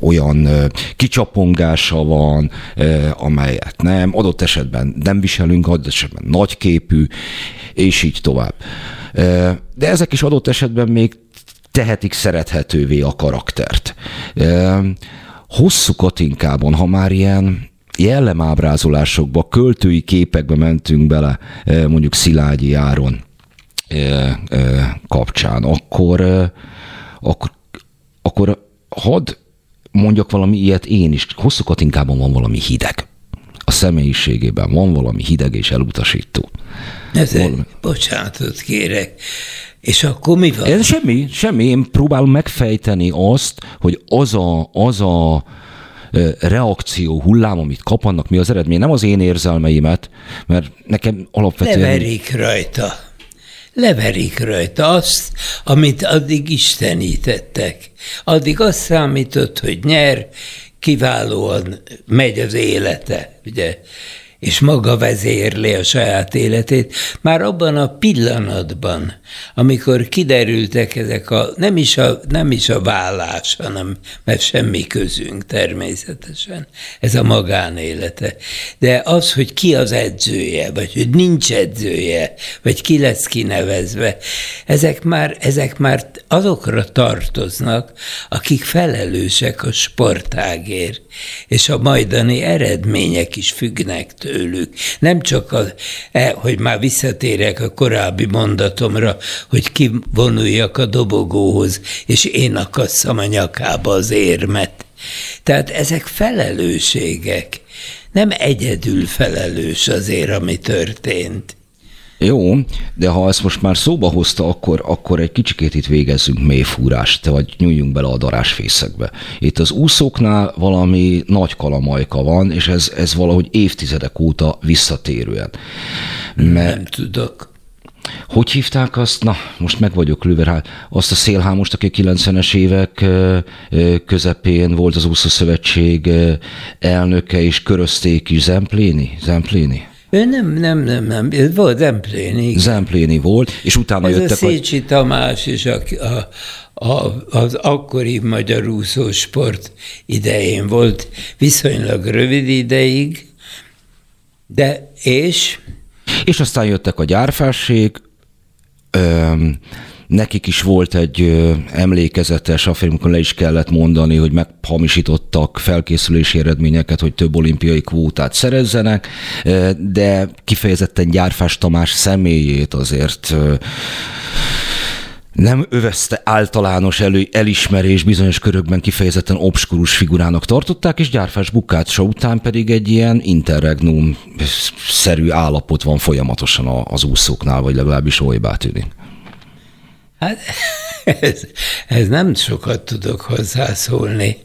olyan kicsaponggása van, amelyet nem, adott esetben nem viselünk, adott esetben nagyképű, és így tovább. De ezek is adott esetben még tehetik szerethetővé a karaktert. Hosszú Katinkában, ha már ilyen jellemábrázolásokba, költői képekbe mentünk bele, mondjuk Szilágyi Áron kapcsán, akkor, akkor akkor hadd mondjak valami ilyet én is. Hosszú Katinkában van valami hideg. A személyiségében van valami hideg és elutasító. Ez valami... bocsánatot kérek. És akkor mi van? Ez semmi, semmi. Én próbálom megfejteni azt, hogy az a, az a reakció hullám, amit kap, annak mi az eredmény. Nem az én érzelmeimet, mert nekem alapvetően... Leverik rajta leverik rajta azt, amit addig istenítettek. Addig azt számított, hogy nyer, kiválóan megy az élete, ugye, és maga vezérli a saját életét, már abban a pillanatban, amikor kiderültek ezek a, nem is a, nem is a vállás, hanem, mert semmi közünk természetesen, ez a magánélete. De az, hogy ki az edzője, vagy hogy nincs edzője, vagy ki lesz kinevezve, ezek már, ezek már azokra tartoznak, akik felelősek a sportágért, és a majdani eredmények is függnek tőlük. Nem csak az, e, hogy már visszatérek a korábbi mondatomra, hogy kivonuljak a dobogóhoz, és én akasszam a nyakába az érmet. Tehát ezek felelősségek. Nem egyedül felelős azért, ami történt. Jó, de ha ezt most már szóba hozta, akkor, akkor egy kicsikét itt végezzünk mélyfúrást, vagy nyújjunk bele a darásfészekbe. Itt az úszóknál valami nagy kalamajka van, és ez, ez valahogy évtizedek óta visszatérően. Mert, Nem tudok. Hogy hívták azt? Na, most meg vagyok lőve Azt a szélhámost, aki 90-es évek közepén volt az úszószövetség elnöke, és körözték is Zempléni? Zempléni? Ő nem, nem, nem, nem, ez volt Zempléni. Zempléni volt, és utána ez jöttek... a Szécsi a... Tamás és a, a, a, az akkori magyar úszósport idején volt viszonylag rövid ideig, de és... És aztán jöttek a gyárfásség, öm, nekik is volt egy emlékezetes affér, amikor le is kellett mondani, hogy meghamisítottak felkészülési eredményeket, hogy több olimpiai kvótát szerezzenek, de kifejezetten Gyárfás Tamás személyét azért nem övezte általános elő, elismerés, bizonyos körökben kifejezetten obskurus figurának tartották, és Gyárfás bukácsa után pedig egy ilyen interregnum-szerű állapot van folyamatosan az úszóknál, vagy legalábbis olybá tűnik. Hát ez, ez nem sokat tudok hozzászólni.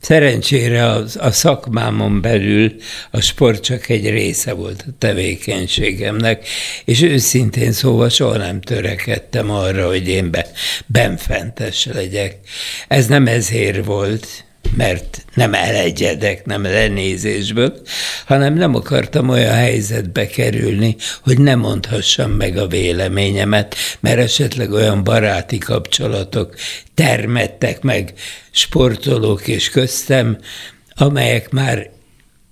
Szerencsére a, a szakmámon belül a sport csak egy része volt a tevékenységemnek, és őszintén szóval soha nem törekedtem arra, hogy én be, benfentes legyek. Ez nem ezért volt, mert nem elegyedek, nem lenézésből, hanem nem akartam olyan helyzetbe kerülni, hogy ne mondhassam meg a véleményemet, mert esetleg olyan baráti kapcsolatok termettek meg sportolók és köztem, amelyek már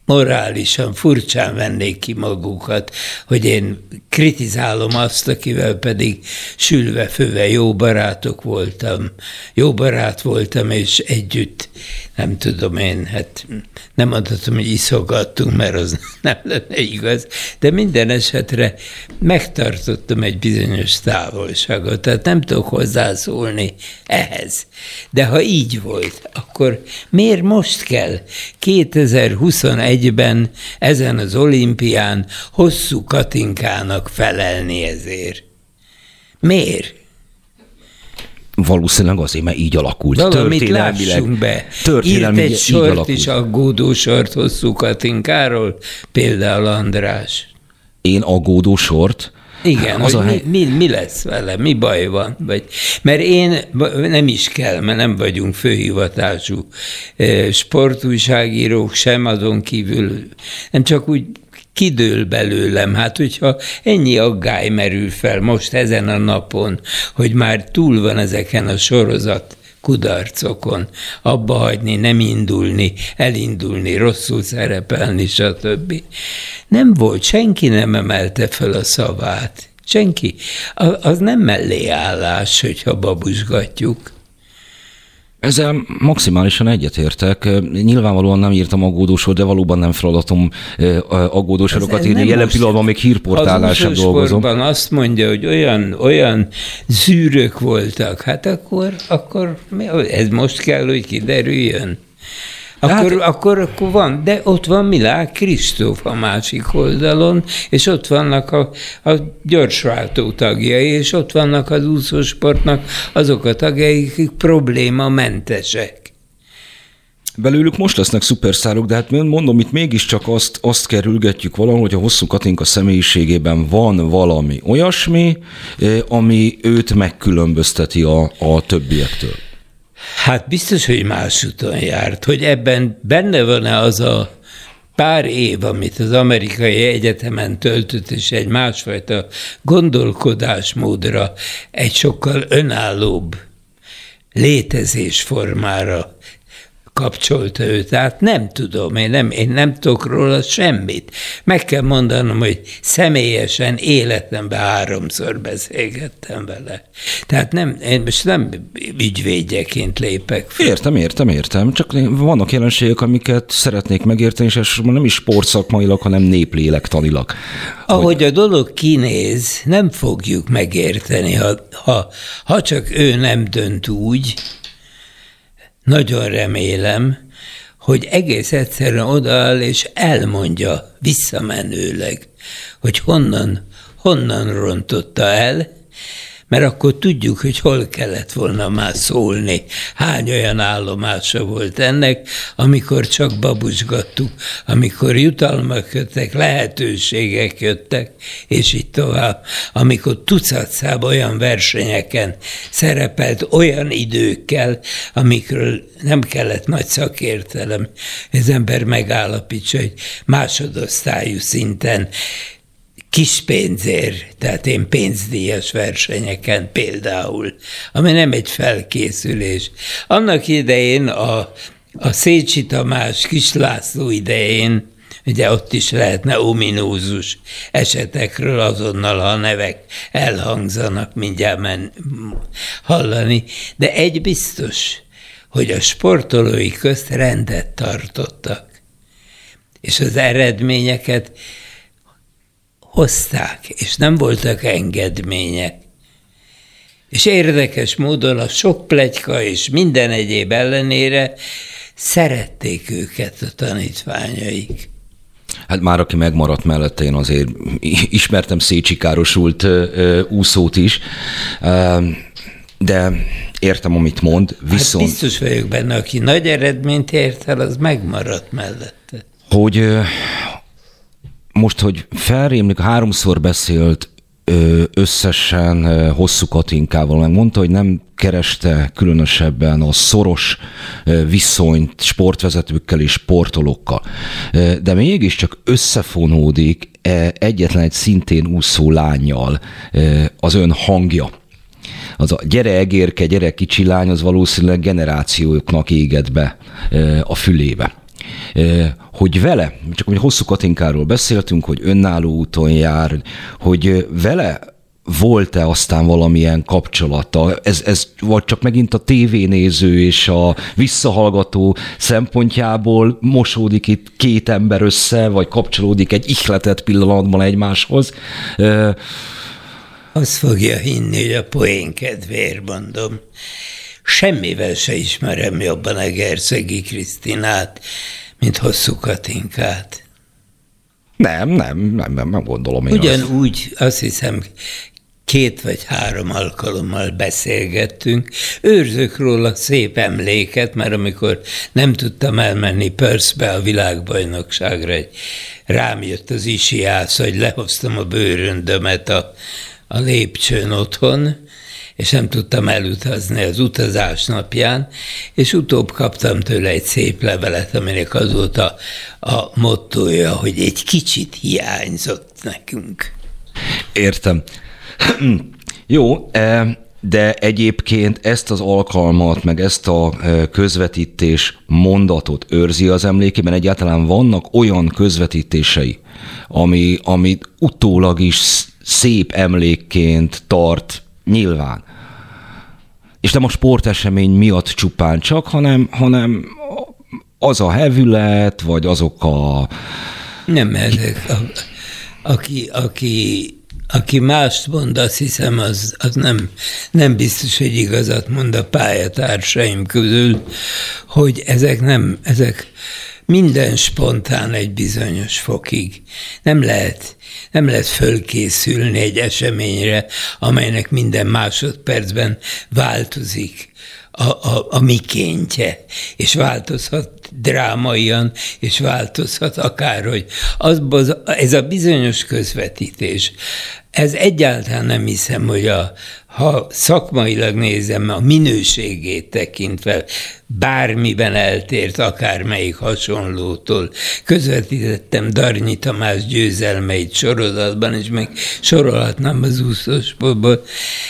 morálisan furcsán vennék ki magukat, hogy én kritizálom azt, akivel pedig sülve főve jó barátok voltam, jó barát voltam, és együtt, nem tudom én, hát nem mondhatom, hogy iszogattunk, mert az nem lenne igaz, de minden esetre megtartottam egy bizonyos távolságot, tehát nem tudok hozzászólni ehhez. De ha így volt, akkor miért most kell 2021-ben ezen az olimpián hosszú Katinkának felelni ezért? Miért? Valószínűleg azért, mert így alakult. Valamit lássunk be. Írt egy sort alakult. is aggódó sort hosszú Katinkáról, például András. Én aggódó sort? Igen, az hogy a hely... mi, mi, mi lesz vele, mi baj van. Vagy, mert én nem is kell, mert nem vagyunk főhivatású sportújságírók sem azon kívül, nem csak úgy kidől belőlem. Hát, hogyha ennyi aggály merül fel most ezen a napon, hogy már túl van ezeken a sorozat kudarcokon, abba hagyni, nem indulni, elindulni, rosszul szerepelni, stb. Nem volt, senki nem emelte fel a szavát. Senki. Az nem melléállás, hogyha babusgatjuk. Ezzel maximálisan egyetértek. Nyilvánvalóan nem írtam aggódósor, de valóban nem feladatom aggódósorokat írni. Jelen pillanatban még hírportálással dolgozom. azt mondja, hogy olyan, olyan zűrök voltak, hát akkor, akkor ez most kell, hogy kiderüljön. Akkor, hát, akkor, akkor van, de ott van Milák Kristóf a másik oldalon, és ott vannak a, a gyorsváltó tagjai, és ott vannak az úszósportnak azok a tagjai, akik problémamentesek. Belőlük most lesznek szuperszárok, de hát mondom, itt mégiscsak azt, azt kerülgetjük valahol, hogy a hosszú Katinka személyiségében van valami olyasmi, ami őt megkülönbözteti a, a többiektől. Hát biztos, hogy más úton járt, hogy ebben benne van-e az a pár év, amit az amerikai egyetemen töltött, és egy másfajta gondolkodásmódra, egy sokkal önállóbb létezésformára kapcsolta őt. Tehát nem tudom, én nem, én nem tudok róla semmit. Meg kell mondanom, hogy személyesen életemben háromszor beszélgettem vele. Tehát nem, én most nem ügyvédjeként lépek fel. Értem, értem, értem. Csak vannak jelenségek, amiket szeretnék megérteni, és elsősorban nem is sportszakmailag, hanem néplélektanilag. Ahogy hogy... a dolog kinéz, nem fogjuk megérteni, ha, ha, ha csak ő nem dönt úgy, nagyon remélem, hogy egész egyszerűen odaáll és elmondja visszamenőleg, hogy honnan, honnan rontotta el, mert akkor tudjuk, hogy hol kellett volna már szólni. Hány olyan állomása volt ennek, amikor csak babusgattuk, amikor jutalmak jöttek, lehetőségek jöttek, és így tovább. Amikor tucatszába olyan versenyeken szerepelt olyan időkkel, amikről nem kellett nagy szakértelem, ez ember megállapítsa, hogy másodosztályú szinten kis pénzért, tehát én pénzdíjas versenyeken például, ami nem egy felkészülés. Annak idején a, a Szécsi Tamás, Kis László idején, ugye ott is lehetne ominózus esetekről azonnal, ha a nevek elhangzanak, mindjárt men, hallani, de egy biztos, hogy a sportolói közt rendet tartottak, és az eredményeket hozták, és nem voltak engedmények. És érdekes módon a sok plegyka és minden egyéb ellenére szerették őket a tanítványaik. Hát már aki megmaradt mellette, én azért ismertem Szécsi károsult úszót is, de értem, amit mond, hát viszont... Hát biztos vagyok benne, aki nagy eredményt ért el, az megmaradt mellette. Hogy most, hogy felrémlik, háromszor beszélt összesen hosszú Katinkával, meg mondta, hogy nem kereste különösebben a szoros viszonyt sportvezetőkkel és sportolókkal. De mégiscsak összefonódik e, egyetlen egy szintén úszó lányjal az ön hangja. Az a gyere egérke, gyere kicsi lány, az valószínűleg generációknak éget be a fülébe hogy vele, csak hogy hosszú Katinkáról beszéltünk, hogy önálló úton jár, hogy vele volt-e aztán valamilyen kapcsolata? Ez, ez vagy csak megint a tévénéző és a visszahallgató szempontjából mosódik itt két ember össze, vagy kapcsolódik egy ihletett pillanatban egymáshoz? Azt fogja hinni, hogy a poén kedvéért mondom. Semmivel se ismerem jobban a Gerszegi Krisztinát, mint hosszú Katinkát. Nem, nem, nem, nem, nem gondolom én Ugyanúgy azt. azt hiszem két vagy három alkalommal beszélgettünk. Őrzök róla szép emléket, mert amikor nem tudtam elmenni Perszbe a világbajnokságra, rám jött az isiász, hogy lehoztam a bőröndömet a, a lépcsőn otthon, és nem tudtam elutazni az utazás napján, és utóbb kaptam tőle egy szép levelet, aminek az volt a, a mottoja, hogy egy kicsit hiányzott nekünk. Értem. Jó, e, de egyébként ezt az alkalmat, meg ezt a e, közvetítés mondatot őrzi az emlékében. Egyáltalán vannak olyan közvetítései, ami, amit utólag is szép emlékként tart nyilván. És nem a sportesemény miatt csupán csak, hanem, hanem az a hevület, vagy azok a... Nem, ezek, a, aki, aki, aki mást mond, azt hiszem, az, az nem, nem biztos, hogy igazat mond a pályatársaim közül, hogy ezek nem, ezek minden spontán egy bizonyos fokig. Nem lehet nem lehet fölkészülni egy eseményre, amelynek minden másodpercben változik a, a, a mikéntje, és változhat drámaian, és változhat akárhogy. Az, ez a bizonyos közvetítés, ez egyáltalán nem hiszem, hogy a, ha szakmailag nézem, a minőségét tekintve bármiben eltért akármelyik hasonlótól. Közvetítettem Darnyi Tamás győzelmeit sorozatban, és meg sorolhatnám az úszósportból.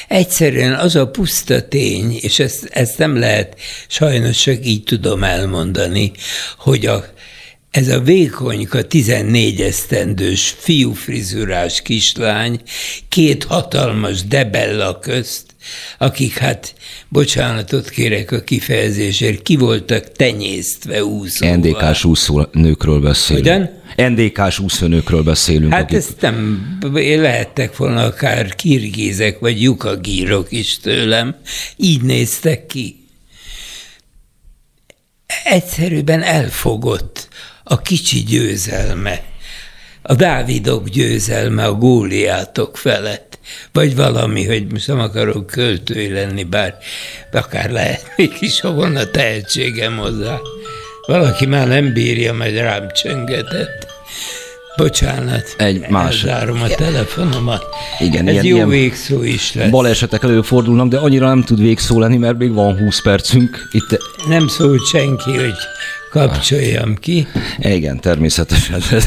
Egyszerűen az a puszta tény, és ezt, ezt nem lehet, sajnos csak így tudom elmondani, hogy a ez a vékonyka 14 esztendős fiúfrizurás kislány két hatalmas debella közt, akik hát, bocsánatot kérek a kifejezésért, ki voltak tenyésztve úszóval. NDK-s úszónőkről beszélünk. Hogyan? NDK-s úszónőkről beszélünk. Hát akik... ezt nem, lehettek volna akár kirgízek vagy lyukagírok is tőlem. Így néztek ki. Egyszerűen elfogott a kicsi győzelme, a Dávidok győzelme a góliátok felett, vagy valami, hogy most nem akarok költői lenni, bár akár lehet mégis, ha volna tehetségem hozzá. Valaki már nem bírja, majd rám csöngetett. Bocsánat, egy más. Elzárom a telefonomat. Igen, Ez ilyen, jó ilyen végszó is lesz. Balesetek előfordulnak, de annyira nem tud végszó lenni, mert még van 20 percünk. Itt... Nem szólt senki, hogy kapcsoljam ki. Igen, természetesen. Ez,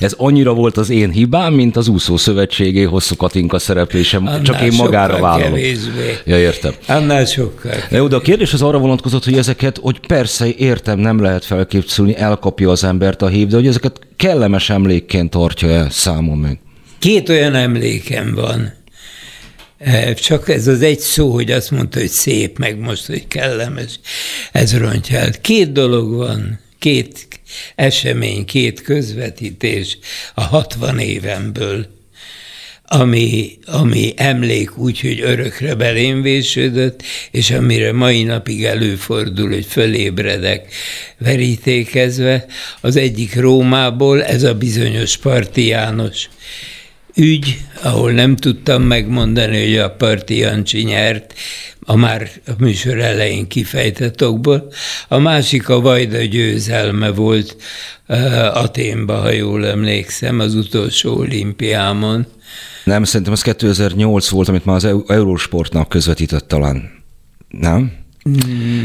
ez annyira volt az én hibám, mint az úszó szövetségé hosszú Katinka szereplésem, Annál csak én magára vállalom. Kevésbé. Ja, értem. Annál sokkal. Jó, de a kérdés az arra vonatkozott, hogy ezeket, hogy persze értem, nem lehet felképzelni, elkapja az embert a hív, de hogy ezeket kellemes emlékként tartja el számom meg. Két olyan emlékem van. Eh, csak ez az egy szó, hogy azt mondta, hogy szép, meg most, hogy kellemes, ez rontja el. Két dolog van, két esemény, két közvetítés a 60 évemből, ami, ami emlék úgy, hogy örökre belém vésődött, és amire mai napig előfordul, hogy fölébredek verítékezve. Az egyik Rómából, ez a bizonyos Parti János ügy, ahol nem tudtam megmondani, hogy a Parti Jancsi nyert, a már a műsor elején kifejtett okból. A másik a Vajda győzelme volt uh, Aténba, ha jól emlékszem, az utolsó olimpiámon. Nem, szerintem az 2008 volt, amit már az Eurosportnak közvetített talán. Nem?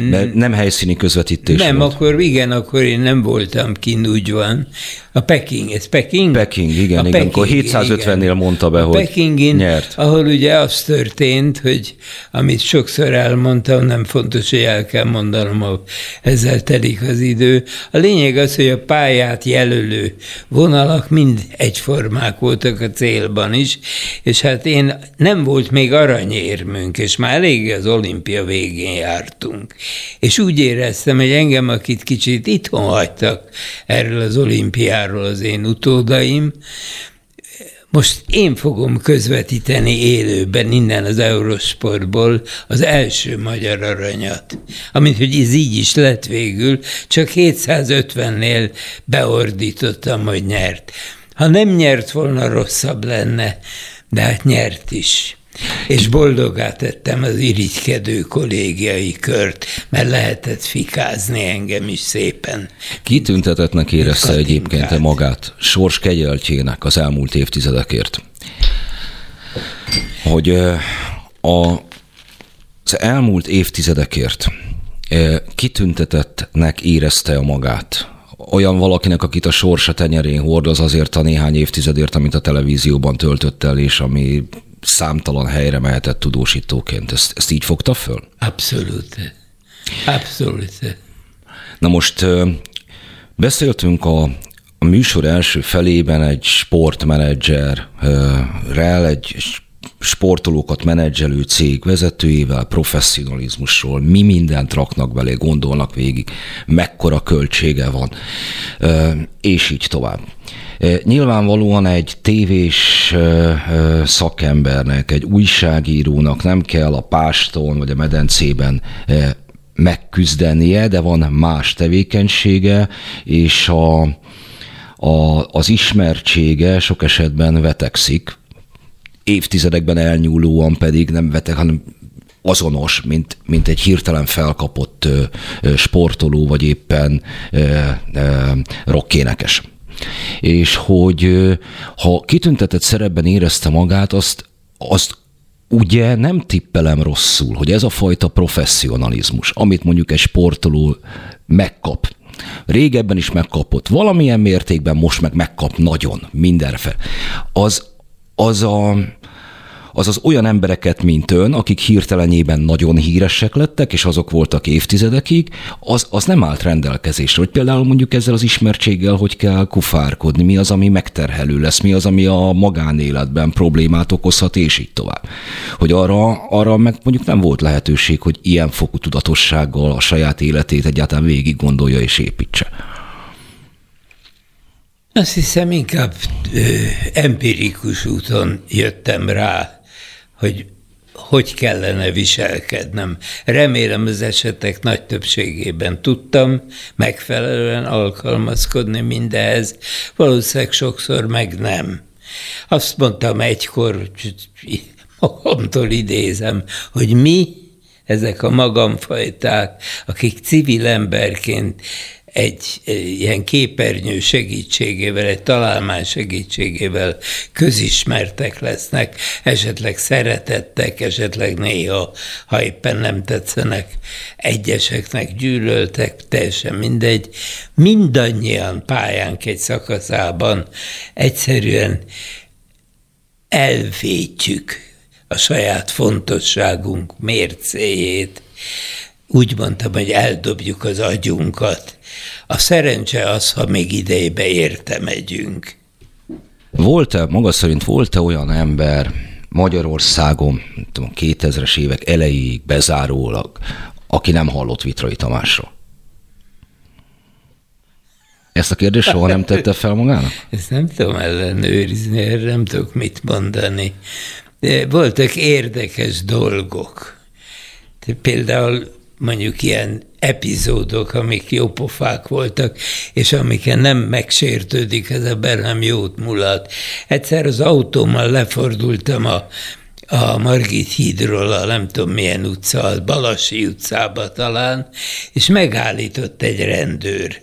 Mert nem helyszíni közvetítés Nem, volt. akkor igen, akkor én nem voltam kint, úgy van. A Peking, ez Peking? Peking, igen, a igen. Peking, akkor 750-nél mondta be, a hogy Pekingin, nyert. ahol ugye az történt, hogy amit sokszor elmondtam, nem fontos, hogy el kell mondanom, ezzel telik az idő. A lényeg az, hogy a pályát jelölő vonalak mind egyformák voltak a célban is, és hát én nem volt még aranyérmünk, és már elég az olimpia végén jártunk. És úgy éreztem, hogy engem, akit kicsit itthon hagytak erről az olimpiáról, Amerikáról az én utódaim. Most én fogom közvetíteni élőben innen az Eurosportból az első magyar aranyat. Amint, hogy ez így is lett végül, csak 750-nél beordítottam, hogy nyert. Ha nem nyert volna, rosszabb lenne, de hát nyert is. És boldogá tettem az irigykedő kollégiai kört, mert lehetett fikázni engem is szépen. Kitüntetetnek érezte egyébként magát sors kegyeltjének az elmúlt évtizedekért. Hogy a, az elmúlt évtizedekért kitüntetettnek érezte a magát olyan valakinek, akit a sorsa tenyerén hordoz azért a néhány évtizedért, amit a televízióban töltött el, és ami számtalan helyre mehetett tudósítóként. Ezt, ezt így fogta föl? Abszolút. Abszolút. Na most beszéltünk a, a műsor első felében egy sportmenedzserrel, egy sportolókat menedzselő cég vezetőjével, professzionalizmusról, mi mindent raknak belé, gondolnak végig, mekkora költsége van, és így tovább. Nyilvánvalóan egy tévés szakembernek, egy újságírónak nem kell a páston vagy a medencében megküzdenie, de van más tevékenysége, és a, a, az ismertsége sok esetben vetekszik, évtizedekben elnyúlóan pedig nem vetek, hanem azonos, mint, mint egy hirtelen felkapott sportoló, vagy éppen rockénekes. És hogy ha kitüntetett szerepben érezte magát, azt, azt ugye nem tippelem rosszul, hogy ez a fajta professzionalizmus, amit mondjuk egy sportoló megkap, régebben is megkapott valamilyen mértékben, most meg megkap nagyon, mindenfe. Az, az a, azaz olyan embereket, mint ön, akik hirtelenében nagyon híresek lettek, és azok voltak évtizedekig, az, az nem állt rendelkezésre. Hogy például mondjuk ezzel az ismertséggel, hogy kell kufárkodni, mi az, ami megterhelő lesz, mi az, ami a magánéletben problémát okozhat, és így tovább. Hogy arra, arra meg mondjuk nem volt lehetőség, hogy ilyen fokú tudatossággal a saját életét egyáltalán végig gondolja és építse. Azt hiszem, inkább ö, empirikus úton jöttem rá hogy hogy kellene viselkednem. Remélem az esetek nagy többségében tudtam megfelelően alkalmazkodni mindehez, valószínűleg sokszor meg nem. Azt mondtam egykor, magamtól idézem, hogy mi, ezek a magamfajták, akik civil emberként egy ilyen képernyő segítségével, egy találmány segítségével közismertek lesznek, esetleg szeretettek, esetleg néha, ha éppen nem tetszenek, egyeseknek gyűlöltek, teljesen mindegy. Mindannyian pályánk egy szakaszában egyszerűen elvétjük a saját fontosságunk mércéjét. Úgy mondtam, hogy eldobjuk az agyunkat, a szerencse az, ha még idejébe érte megyünk. Volt-e, maga szerint volt-e olyan ember Magyarországon, tudom, 2000-es évek elejéig bezárólag, aki nem hallott Vitrai Tamásról? Ezt a kérdést soha nem tette fel magának? Ezt nem tudom ellenőrizni, erre nem tudok mit mondani. De voltak érdekes dolgok. De például mondjuk ilyen epizódok, amik jópofák voltak, és amiken nem megsértődik ez a nem jót mulat. Egyszer az autómmal lefordultam a, a Margit hídról, a nem tudom milyen utca, a Balasi utcába talán, és megállított egy rendőr.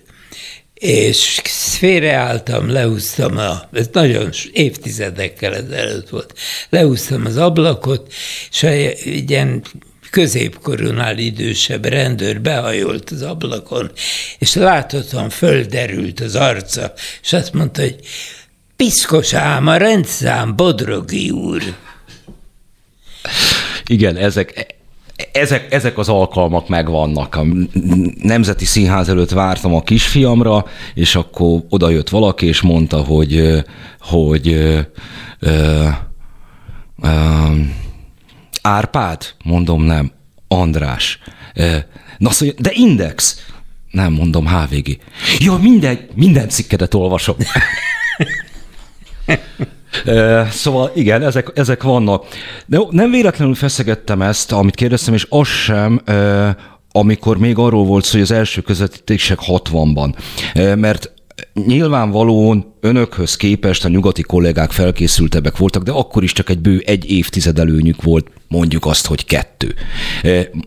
És félreálltam, lehúztam, a, ez nagyon évtizedekkel ezelőtt volt, lehúztam az ablakot, és egy ilyen középkorúnál idősebb rendőr behajolt az ablakon, és láthatóan földerült az arca, és azt mondta, hogy piszkos ám a rendszám, Bodrogi úr. Igen, ezek, ezek, ezek az alkalmak megvannak. A Nemzeti Színház előtt vártam a kisfiamra, és akkor odajött valaki, és mondta, hogy, hogy ö, ö, Árpád? Mondom, nem. András. Na szóval, de Index? Nem, mondom, HVG. Jó, minden, minden cikkedet olvasom. Szóval igen, ezek, ezek vannak. De nem véletlenül feszegettem ezt, amit kérdeztem, és az sem, amikor még arról volt szó, hogy az első közvetítések 60-ban. Mert nyilvánvalóan önökhöz képest a nyugati kollégák felkészültebbek voltak, de akkor is csak egy bő egy évtized előnyük volt, mondjuk azt, hogy kettő.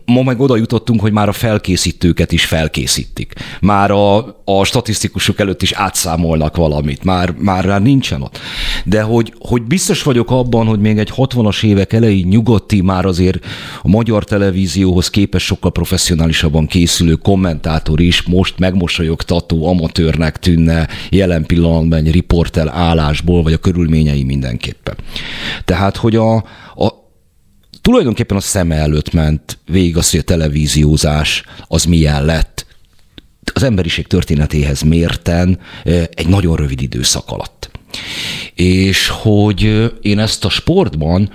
Ma meg oda jutottunk, hogy már a felkészítőket is felkészítik. Már a, a statisztikusok előtt is átszámolnak valamit, már, már rá nincsen ott. De hogy, hogy biztos vagyok abban, hogy még egy 60-as évek elejé nyugati, már azért a magyar televízióhoz képest sokkal professzionálisabban készülő kommentátor is most megmosolyogtató amatőrnek tűnne jelen pillanatban egy riportel állásból, vagy a körülményei mindenképpen. Tehát, hogy a, a tulajdonképpen a szeme előtt ment végig az, hogy a televíziózás az milyen lett, az emberiség történetéhez mérten egy nagyon rövid időszak alatt. És hogy én ezt a sportban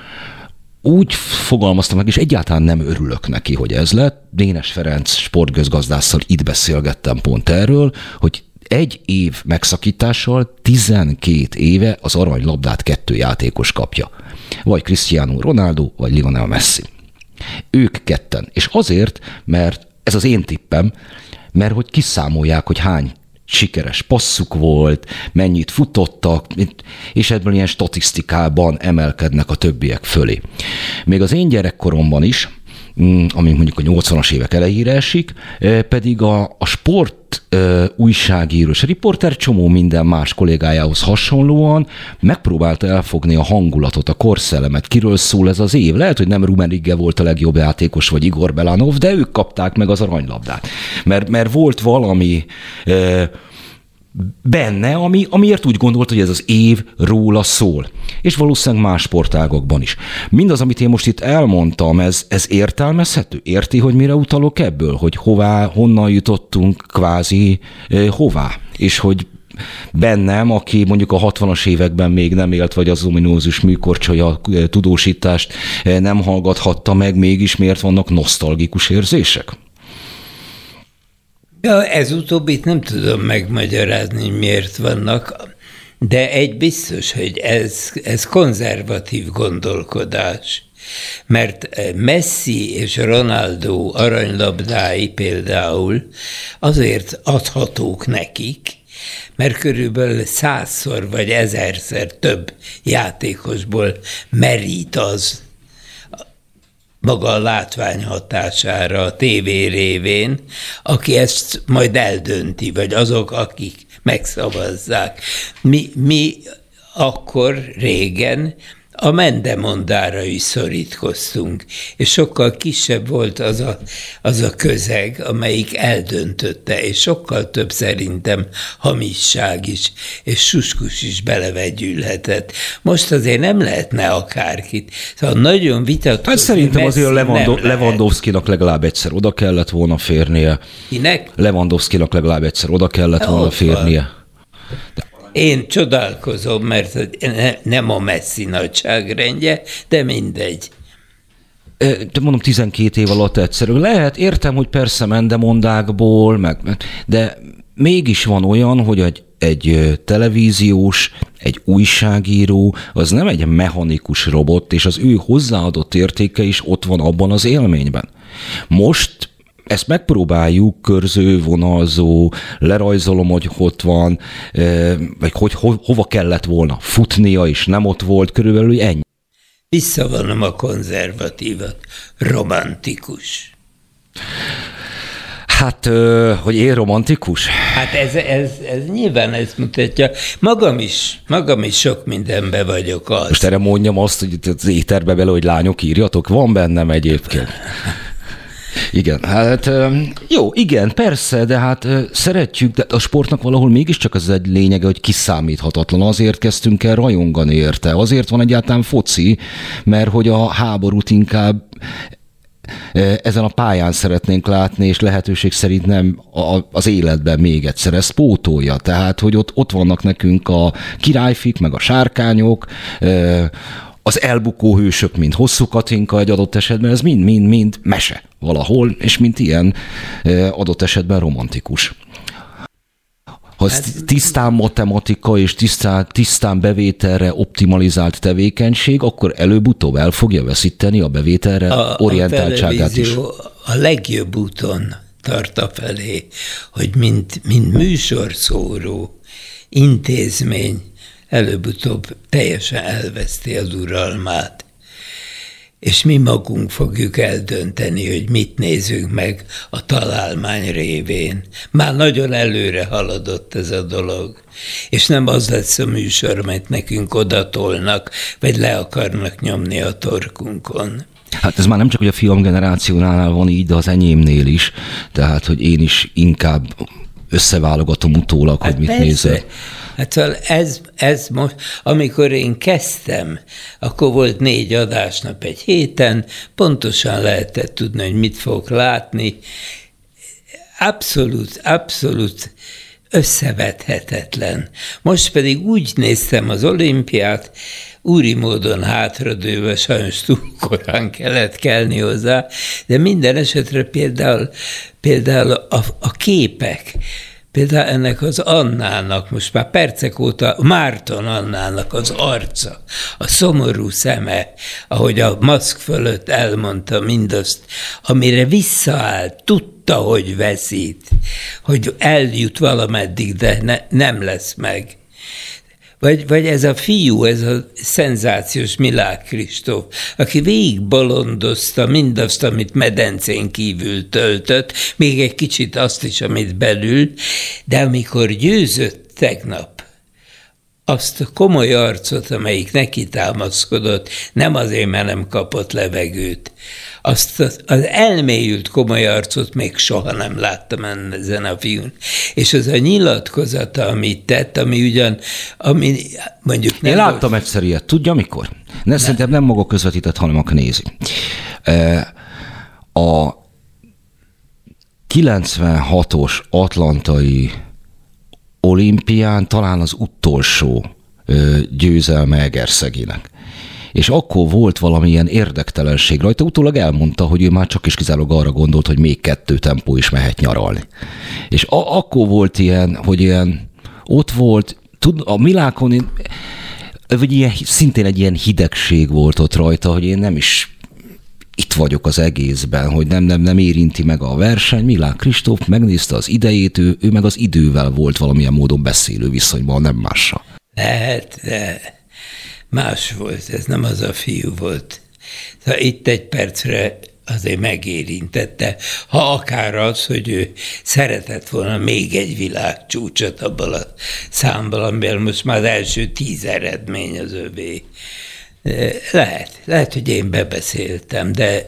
úgy fogalmaztam meg, és egyáltalán nem örülök neki, hogy ez lett. Dénes Ferenc sportgözgazdásszal itt beszélgettem pont erről, hogy egy év megszakítással 12 éve az aranylabdát kettő játékos kapja. Vagy Cristiano Ronaldo, vagy Lionel Messi. Ők ketten. És azért, mert ez az én tippem, mert hogy kiszámolják, hogy hány sikeres passzuk volt, mennyit futottak, és ebből ilyen statisztikában emelkednek a többiek fölé. Még az én gyerekkoromban is, ami mondjuk a 80-as évek elejére esik, pedig a, a sport újságíró és riporter csomó minden más kollégájához hasonlóan megpróbálta elfogni a hangulatot, a korszellemet, kiről szól ez az év. Lehet, hogy nem Rumenigge volt a legjobb játékos, vagy Igor Belanov, de ők kapták meg az aranylabdát. Mert, mert volt valami benne, ami, amiért úgy gondolt, hogy ez az év róla szól. És valószínűleg más sportágokban is. Mindaz, amit én most itt elmondtam, ez, ez értelmezhető? Érti, hogy mire utalok ebből? Hogy hová, honnan jutottunk kvázi eh, hová? És hogy bennem, aki mondjuk a 60-as években még nem élt, vagy az ominózus műkorcsolya tudósítást nem hallgathatta meg, mégis miért vannak nosztalgikus érzések? Ja, ez utóbbit nem tudom megmagyarázni, miért vannak, de egy biztos, hogy ez, ez konzervatív gondolkodás. Mert Messi és Ronaldo aranylabdái például azért adhatók nekik, mert körülbelül százszor vagy ezerszer több játékosból merít az maga a látvány hatására a tévé révén, aki ezt majd eldönti, vagy azok, akik megszavazzák. Mi, mi akkor régen a mendemondára is szorítkoztunk, és sokkal kisebb volt az a, az a közeg, amelyik eldöntötte, és sokkal több szerintem hamisság is, és suskus is belevegyülhetett. Most azért nem lehetne akárkit. Szóval nagyon vitatkozni. Hát szerintem azért Lewando- Lewandowski-nak legalább egyszer oda kellett volna férnie. Kinek? Lewandowski-nak legalább egyszer oda kellett volna férnie. De én csodálkozom, mert nem a messzi nagyságrendje, de mindegy. De mondom, 12 év alatt egyszerű. Lehet, értem, hogy persze mendemondákból, meg, de mégis van olyan, hogy egy, egy televíziós, egy újságíró, az nem egy mechanikus robot, és az ő hozzáadott értéke is ott van abban az élményben. Most ezt megpróbáljuk körző, vonalzó, lerajzolom, hogy ott van, vagy hogy ho, hova kellett volna futnia, és nem ott volt, körülbelül ennyi. Visszavonom a konzervatívat, romantikus. Hát, hogy én romantikus? Hát ez, ez, ez nyilván ezt mutatja. Magam is, magam is sok mindenbe vagyok az. Most erre mondjam azt, hogy az éterbe bele, hogy lányok írjatok, van bennem egyébként. Igen, hát jó, igen, persze, de hát szeretjük, de a sportnak valahol mégiscsak az egy lényege, hogy kiszámíthatatlan. Azért kezdtünk el rajongani érte, azért van egyáltalán foci, mert hogy a háborút inkább ezen a pályán szeretnénk látni, és lehetőség szerint nem az életben még egyszer ezt pótolja. Tehát, hogy ott, ott vannak nekünk a királyfik, meg a sárkányok, az elbukó hősök, mint hosszú Katinka egy adott esetben, ez mind-mind-mind mese valahol, és mint ilyen adott esetben romantikus. Ha ez tisztán matematika és tisztán, tisztán bevételre optimalizált tevékenység, akkor előbb-utóbb el fogja veszíteni a bevételre a, orientáltságát a is. A legjobb úton tart a felé, hogy mint, mint műsorszóró, intézmény, előbb-utóbb teljesen elveszti az uralmát. És mi magunk fogjuk eldönteni, hogy mit nézünk meg a találmány révén. Már nagyon előre haladott ez a dolog. És nem az lesz a műsor, mert nekünk odatolnak, vagy le akarnak nyomni a torkunkon. Hát ez már nem csak, hogy a fiam generációnál van így, de az enyémnél is. Tehát, hogy én is inkább összeválogatom utólag, hát hogy mit persze. Hát szóval ez, ez most, amikor én kezdtem, akkor volt négy adásnap egy héten, pontosan lehetett tudni, hogy mit fogok látni. Abszolút, abszolút összevethetetlen. Most pedig úgy néztem az olimpiát, úri módon hátradőve, sajnos túl korán kellett kelni hozzá, de minden esetre például, például a, a képek, Például ennek az Annának, most már percek óta Márton Annának az arca, a szomorú szeme, ahogy a maszk fölött elmondta mindazt, amire visszaállt, tudta, hogy veszít, hogy eljut valameddig, de ne, nem lesz meg. Vagy, vagy ez a fiú, ez a szenzációs Milák Kristóf, aki végig bolondozta mindazt, amit medencén kívül töltött, még egy kicsit azt is, amit belül, de amikor győzött tegnap, azt a komoly arcot, amelyik neki támaszkodott, nem azért, mert nem kapott levegőt, azt az elmélyült komoly arcot még soha nem láttam ezen a fiún. És az a nyilatkozata, amit tett, ami ugyan, ami mondjuk nem Én láttam volt... egyszer ilyet, tudja mikor? Ne, nem. szerintem nem maga közvetített, hanem a nézi. A 96-os atlantai olimpián talán az utolsó győzelme Egerszeginek és akkor volt valamilyen érdektelenség rajta. Utólag elmondta, hogy ő már csak is kizárólag arra gondolt, hogy még kettő tempó is mehet nyaralni. És a- akkor volt ilyen, hogy ilyen, ott volt, tud, a Milákon, vagy ilyen, szintén egy ilyen hidegség volt ott rajta, hogy én nem is itt vagyok az egészben, hogy nem, nem, nem érinti meg a verseny. Milák Kristóf megnézte az idejét, ő, ő meg az idővel volt valamilyen módon beszélő viszonyban, nem mással. Lehet, de más volt, ez nem az a fiú volt. Szóval itt egy percre azért megérintette, ha akár az, hogy ő szeretett volna még egy világcsúcsot abban a számban, amiben most már az első tíz eredmény az övé. Lehet, lehet, hogy én bebeszéltem, de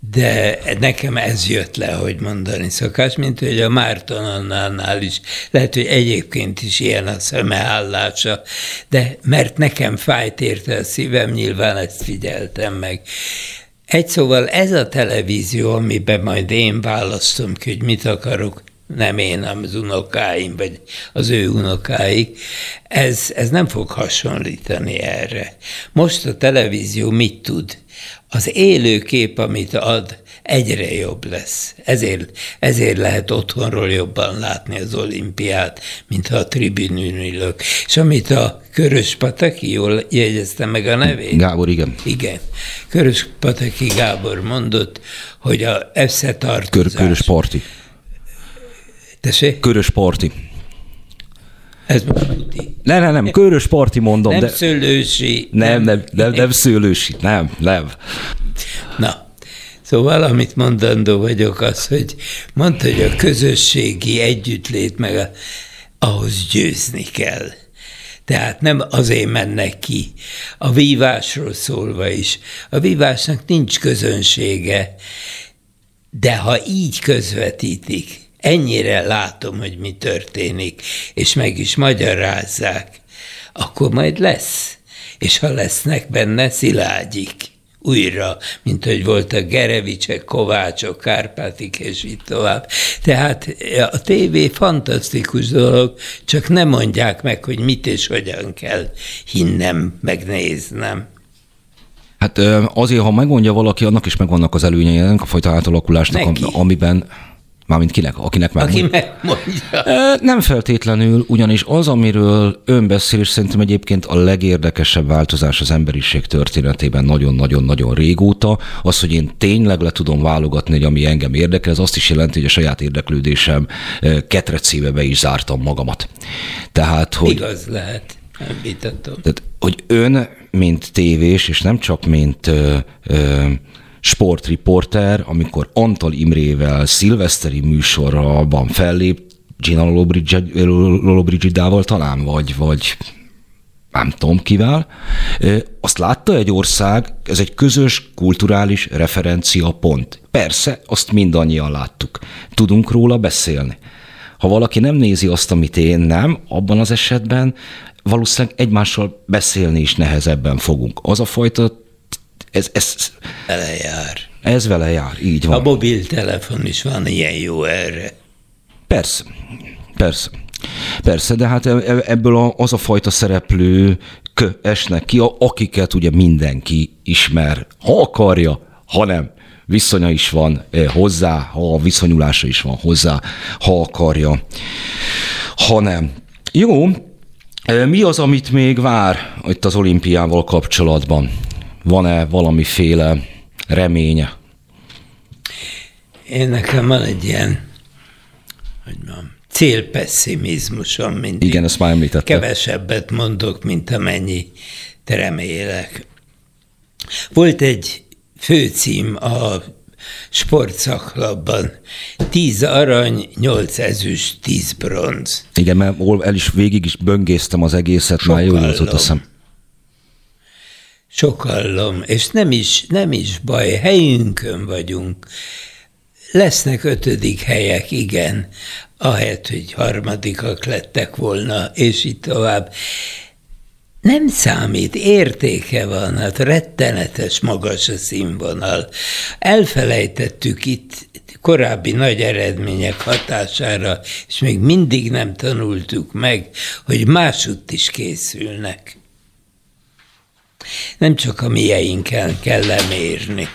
de nekem ez jött le, hogy mondani szokás, mint hogy a Márton Annánál is, lehet, hogy egyébként is ilyen a szemeállása, de mert nekem fájt érte a szívem, nyilván ezt figyeltem meg. Egy szóval ez a televízió, amiben majd én választom ki, hogy mit akarok, nem én, hanem az unokáim, vagy az ő unokáik, ez, ez nem fog hasonlítani erre. Most a televízió mit tud? Az élő kép, amit ad, egyre jobb lesz. Ezért, ezért lehet otthonról jobban látni az olimpiát, mint ha a tribünün ülök. És amit a Körös Pataki, jól jegyeztem meg a nevét? Gábor, igen. Igen. Körös Pataki Gábor mondott, hogy a összetartozás... Kör, körös Parti. Tessék? Körös Parti. Ez most tuti. Ne, ne, nem, körös parti mondom. Nem de... szőlősi. Nem, nem, nem, nem szőlősi, nem, nem. Na, Szóval, amit mondandó vagyok, az, hogy mondta, hogy a közösségi együttlét meg a, ahhoz győzni kell. Tehát nem azért mennek ki. A vívásról szólva is. A vívásnak nincs közönsége, de ha így közvetítik, ennyire látom, hogy mi történik, és meg is magyarázzák, akkor majd lesz. És ha lesznek benne, szilágyik újra, mint hogy voltak Gerevicsek, Kovácsok, Kárpátik, és így tovább. Tehát a tévé fantasztikus dolog, csak nem mondják meg, hogy mit és hogyan kell hinnem, megnéznem. Hát azért, ha megmondja valaki, annak is megvannak az előnyei ennek a fajta átalakulásnak, Neki. amiben Mármint kinek? Akinek már Aki megmondja. Nem feltétlenül, ugyanis az, amiről ön beszél, és szerintem egyébként a legérdekesebb változás az emberiség történetében nagyon-nagyon-nagyon régóta, az, hogy én tényleg le tudom válogatni, hogy ami engem érdekel, ez azt is jelenti, hogy a saját érdeklődésem ketrecébe be is zártam magamat. Tehát, hogy... Igaz lehet. Nem Tehát, hogy ön, mint tévés, és nem csak mint ö, ö, sportriporter, amikor Antal Imrével szilveszteri műsorban fellép, Gina Lollobrigidával talán, vagy, vagy nem tudom kivel, azt látta egy ország, ez egy közös kulturális referencia pont. Persze, azt mindannyian láttuk. Tudunk róla beszélni. Ha valaki nem nézi azt, amit én nem, abban az esetben valószínűleg egymással beszélni is nehezebben fogunk. Az a fajta ez, ez, vele jár. Ez vele jár, így van. A mobiltelefon is van ilyen jó erre. Persze, persze. Persze, de hát e, e, ebből az a fajta szereplő esnek ki, akiket ugye mindenki ismer, ha akarja, ha nem, viszonya is van hozzá, ha a viszonyulása is van hozzá, ha akarja, ha nem. Jó, mi az, amit még vár itt az olimpiával kapcsolatban? Van-e valamiféle reménye? Én nekem van egy ilyen, hogy mondjam, célpesszimizmusom mindig. Igen, ezt már említette. Kevesebbet mondok, mint amennyi remélek. Volt egy főcím a sportszaklapban. Tíz arany, nyolc ezüst, tíz bronz. Igen, mert el is végig is böngésztem az egészet, Sokallom. már jól jutott eszem. Sokallom, és nem is, nem is baj, helyünkön vagyunk. Lesznek ötödik helyek, igen, ahelyett, hogy harmadikak lettek volna, és így tovább. Nem számít, értéke van, hát rettenetes magas a színvonal. Elfelejtettük itt korábbi nagy eredmények hatására, és még mindig nem tanultuk meg, hogy másutt is készülnek. Nem csak a mieinken kell lemérni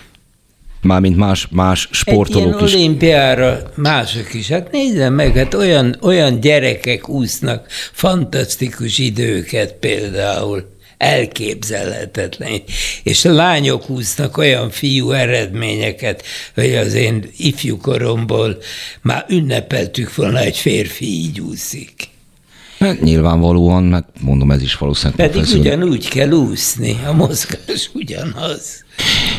mármint más, más sportolók Egy is. olimpiára mások is. Hát nézem meg, hát olyan, olyan gyerekek úsznak fantasztikus időket például elképzelhetetlen. És a lányok úsznak olyan fiú eredményeket, hogy az én ifjú koromból már ünnepeltük volna, egy férfi így úszik. Hát nyilvánvalóan, meg mondom, ez is valószínűleg Pedig professzor. ugyanúgy kell úszni, a mozgás ugyanaz.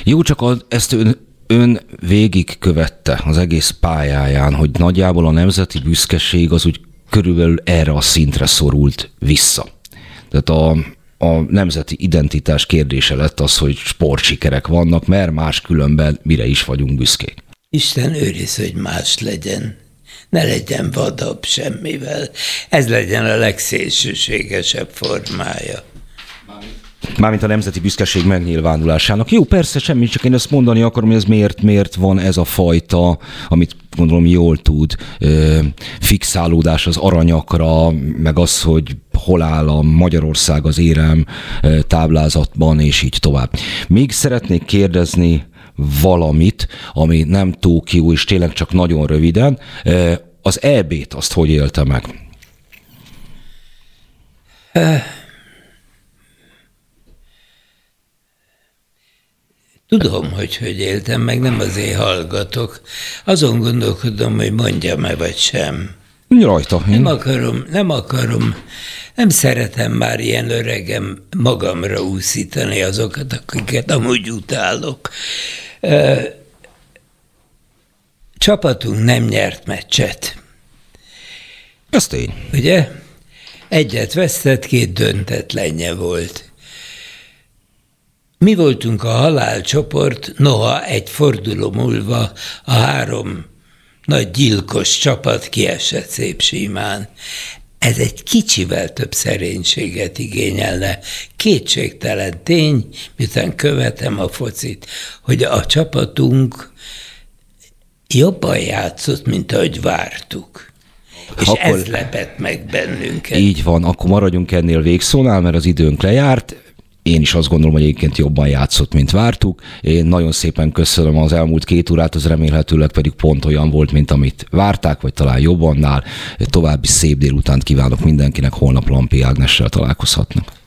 Jó, csak az, ezt ön ön végig követte az egész pályáján, hogy nagyjából a nemzeti büszkeség az úgy körülbelül erre a szintre szorult vissza. Tehát a, a nemzeti identitás kérdése lett az, hogy sportsikerek vannak, mert más különben mire is vagyunk büszkék. Isten őriz, hogy más legyen. Ne legyen vadabb semmivel. Ez legyen a legszélsőségesebb formája. Mármint a nemzeti büszkeség megnyilvánulásának. Jó, persze, semmi, csak én ezt mondani akarom, hogy ez miért, miért van ez a fajta, amit gondolom jól tud, fixálódás az aranyakra, meg az, hogy hol áll a Magyarország az érem táblázatban, és így tovább. Még szeretnék kérdezni valamit, ami nem Tókió, és tényleg csak nagyon röviden. Az EB-t azt hogy élte meg? Tudom, hogy hogy éltem, meg nem azért hallgatok. Azon gondolkodom, hogy mondjam-e vagy sem. Rajta. Én. Nem akarom, nem akarom, nem szeretem már ilyen öregem magamra úszítani azokat, akiket amúgy utálok. Csapatunk nem nyert meccset. Ez tény. Ugye? Egyet vesztett, két döntetlenje volt. Mi voltunk a halálcsoport, noha egy forduló múlva a három nagy gyilkos csapat kiesett szép simán. Ez egy kicsivel több szerénységet igényelne. Kétségtelen tény, miután követem a focit, hogy a csapatunk jobban játszott, mint ahogy vártuk. És akkor ez lepett meg bennünket. Így van, akkor maradjunk ennél végszónál, mert az időnk lejárt. Én is azt gondolom, hogy egyébként jobban játszott, mint vártuk. Én nagyon szépen köszönöm az elmúlt két órát, az remélhetőleg pedig pont olyan volt, mint amit várták, vagy talán jobbannál. További szép délutánt kívánok mindenkinek, holnap Lampi Ágnessel találkozhatnak.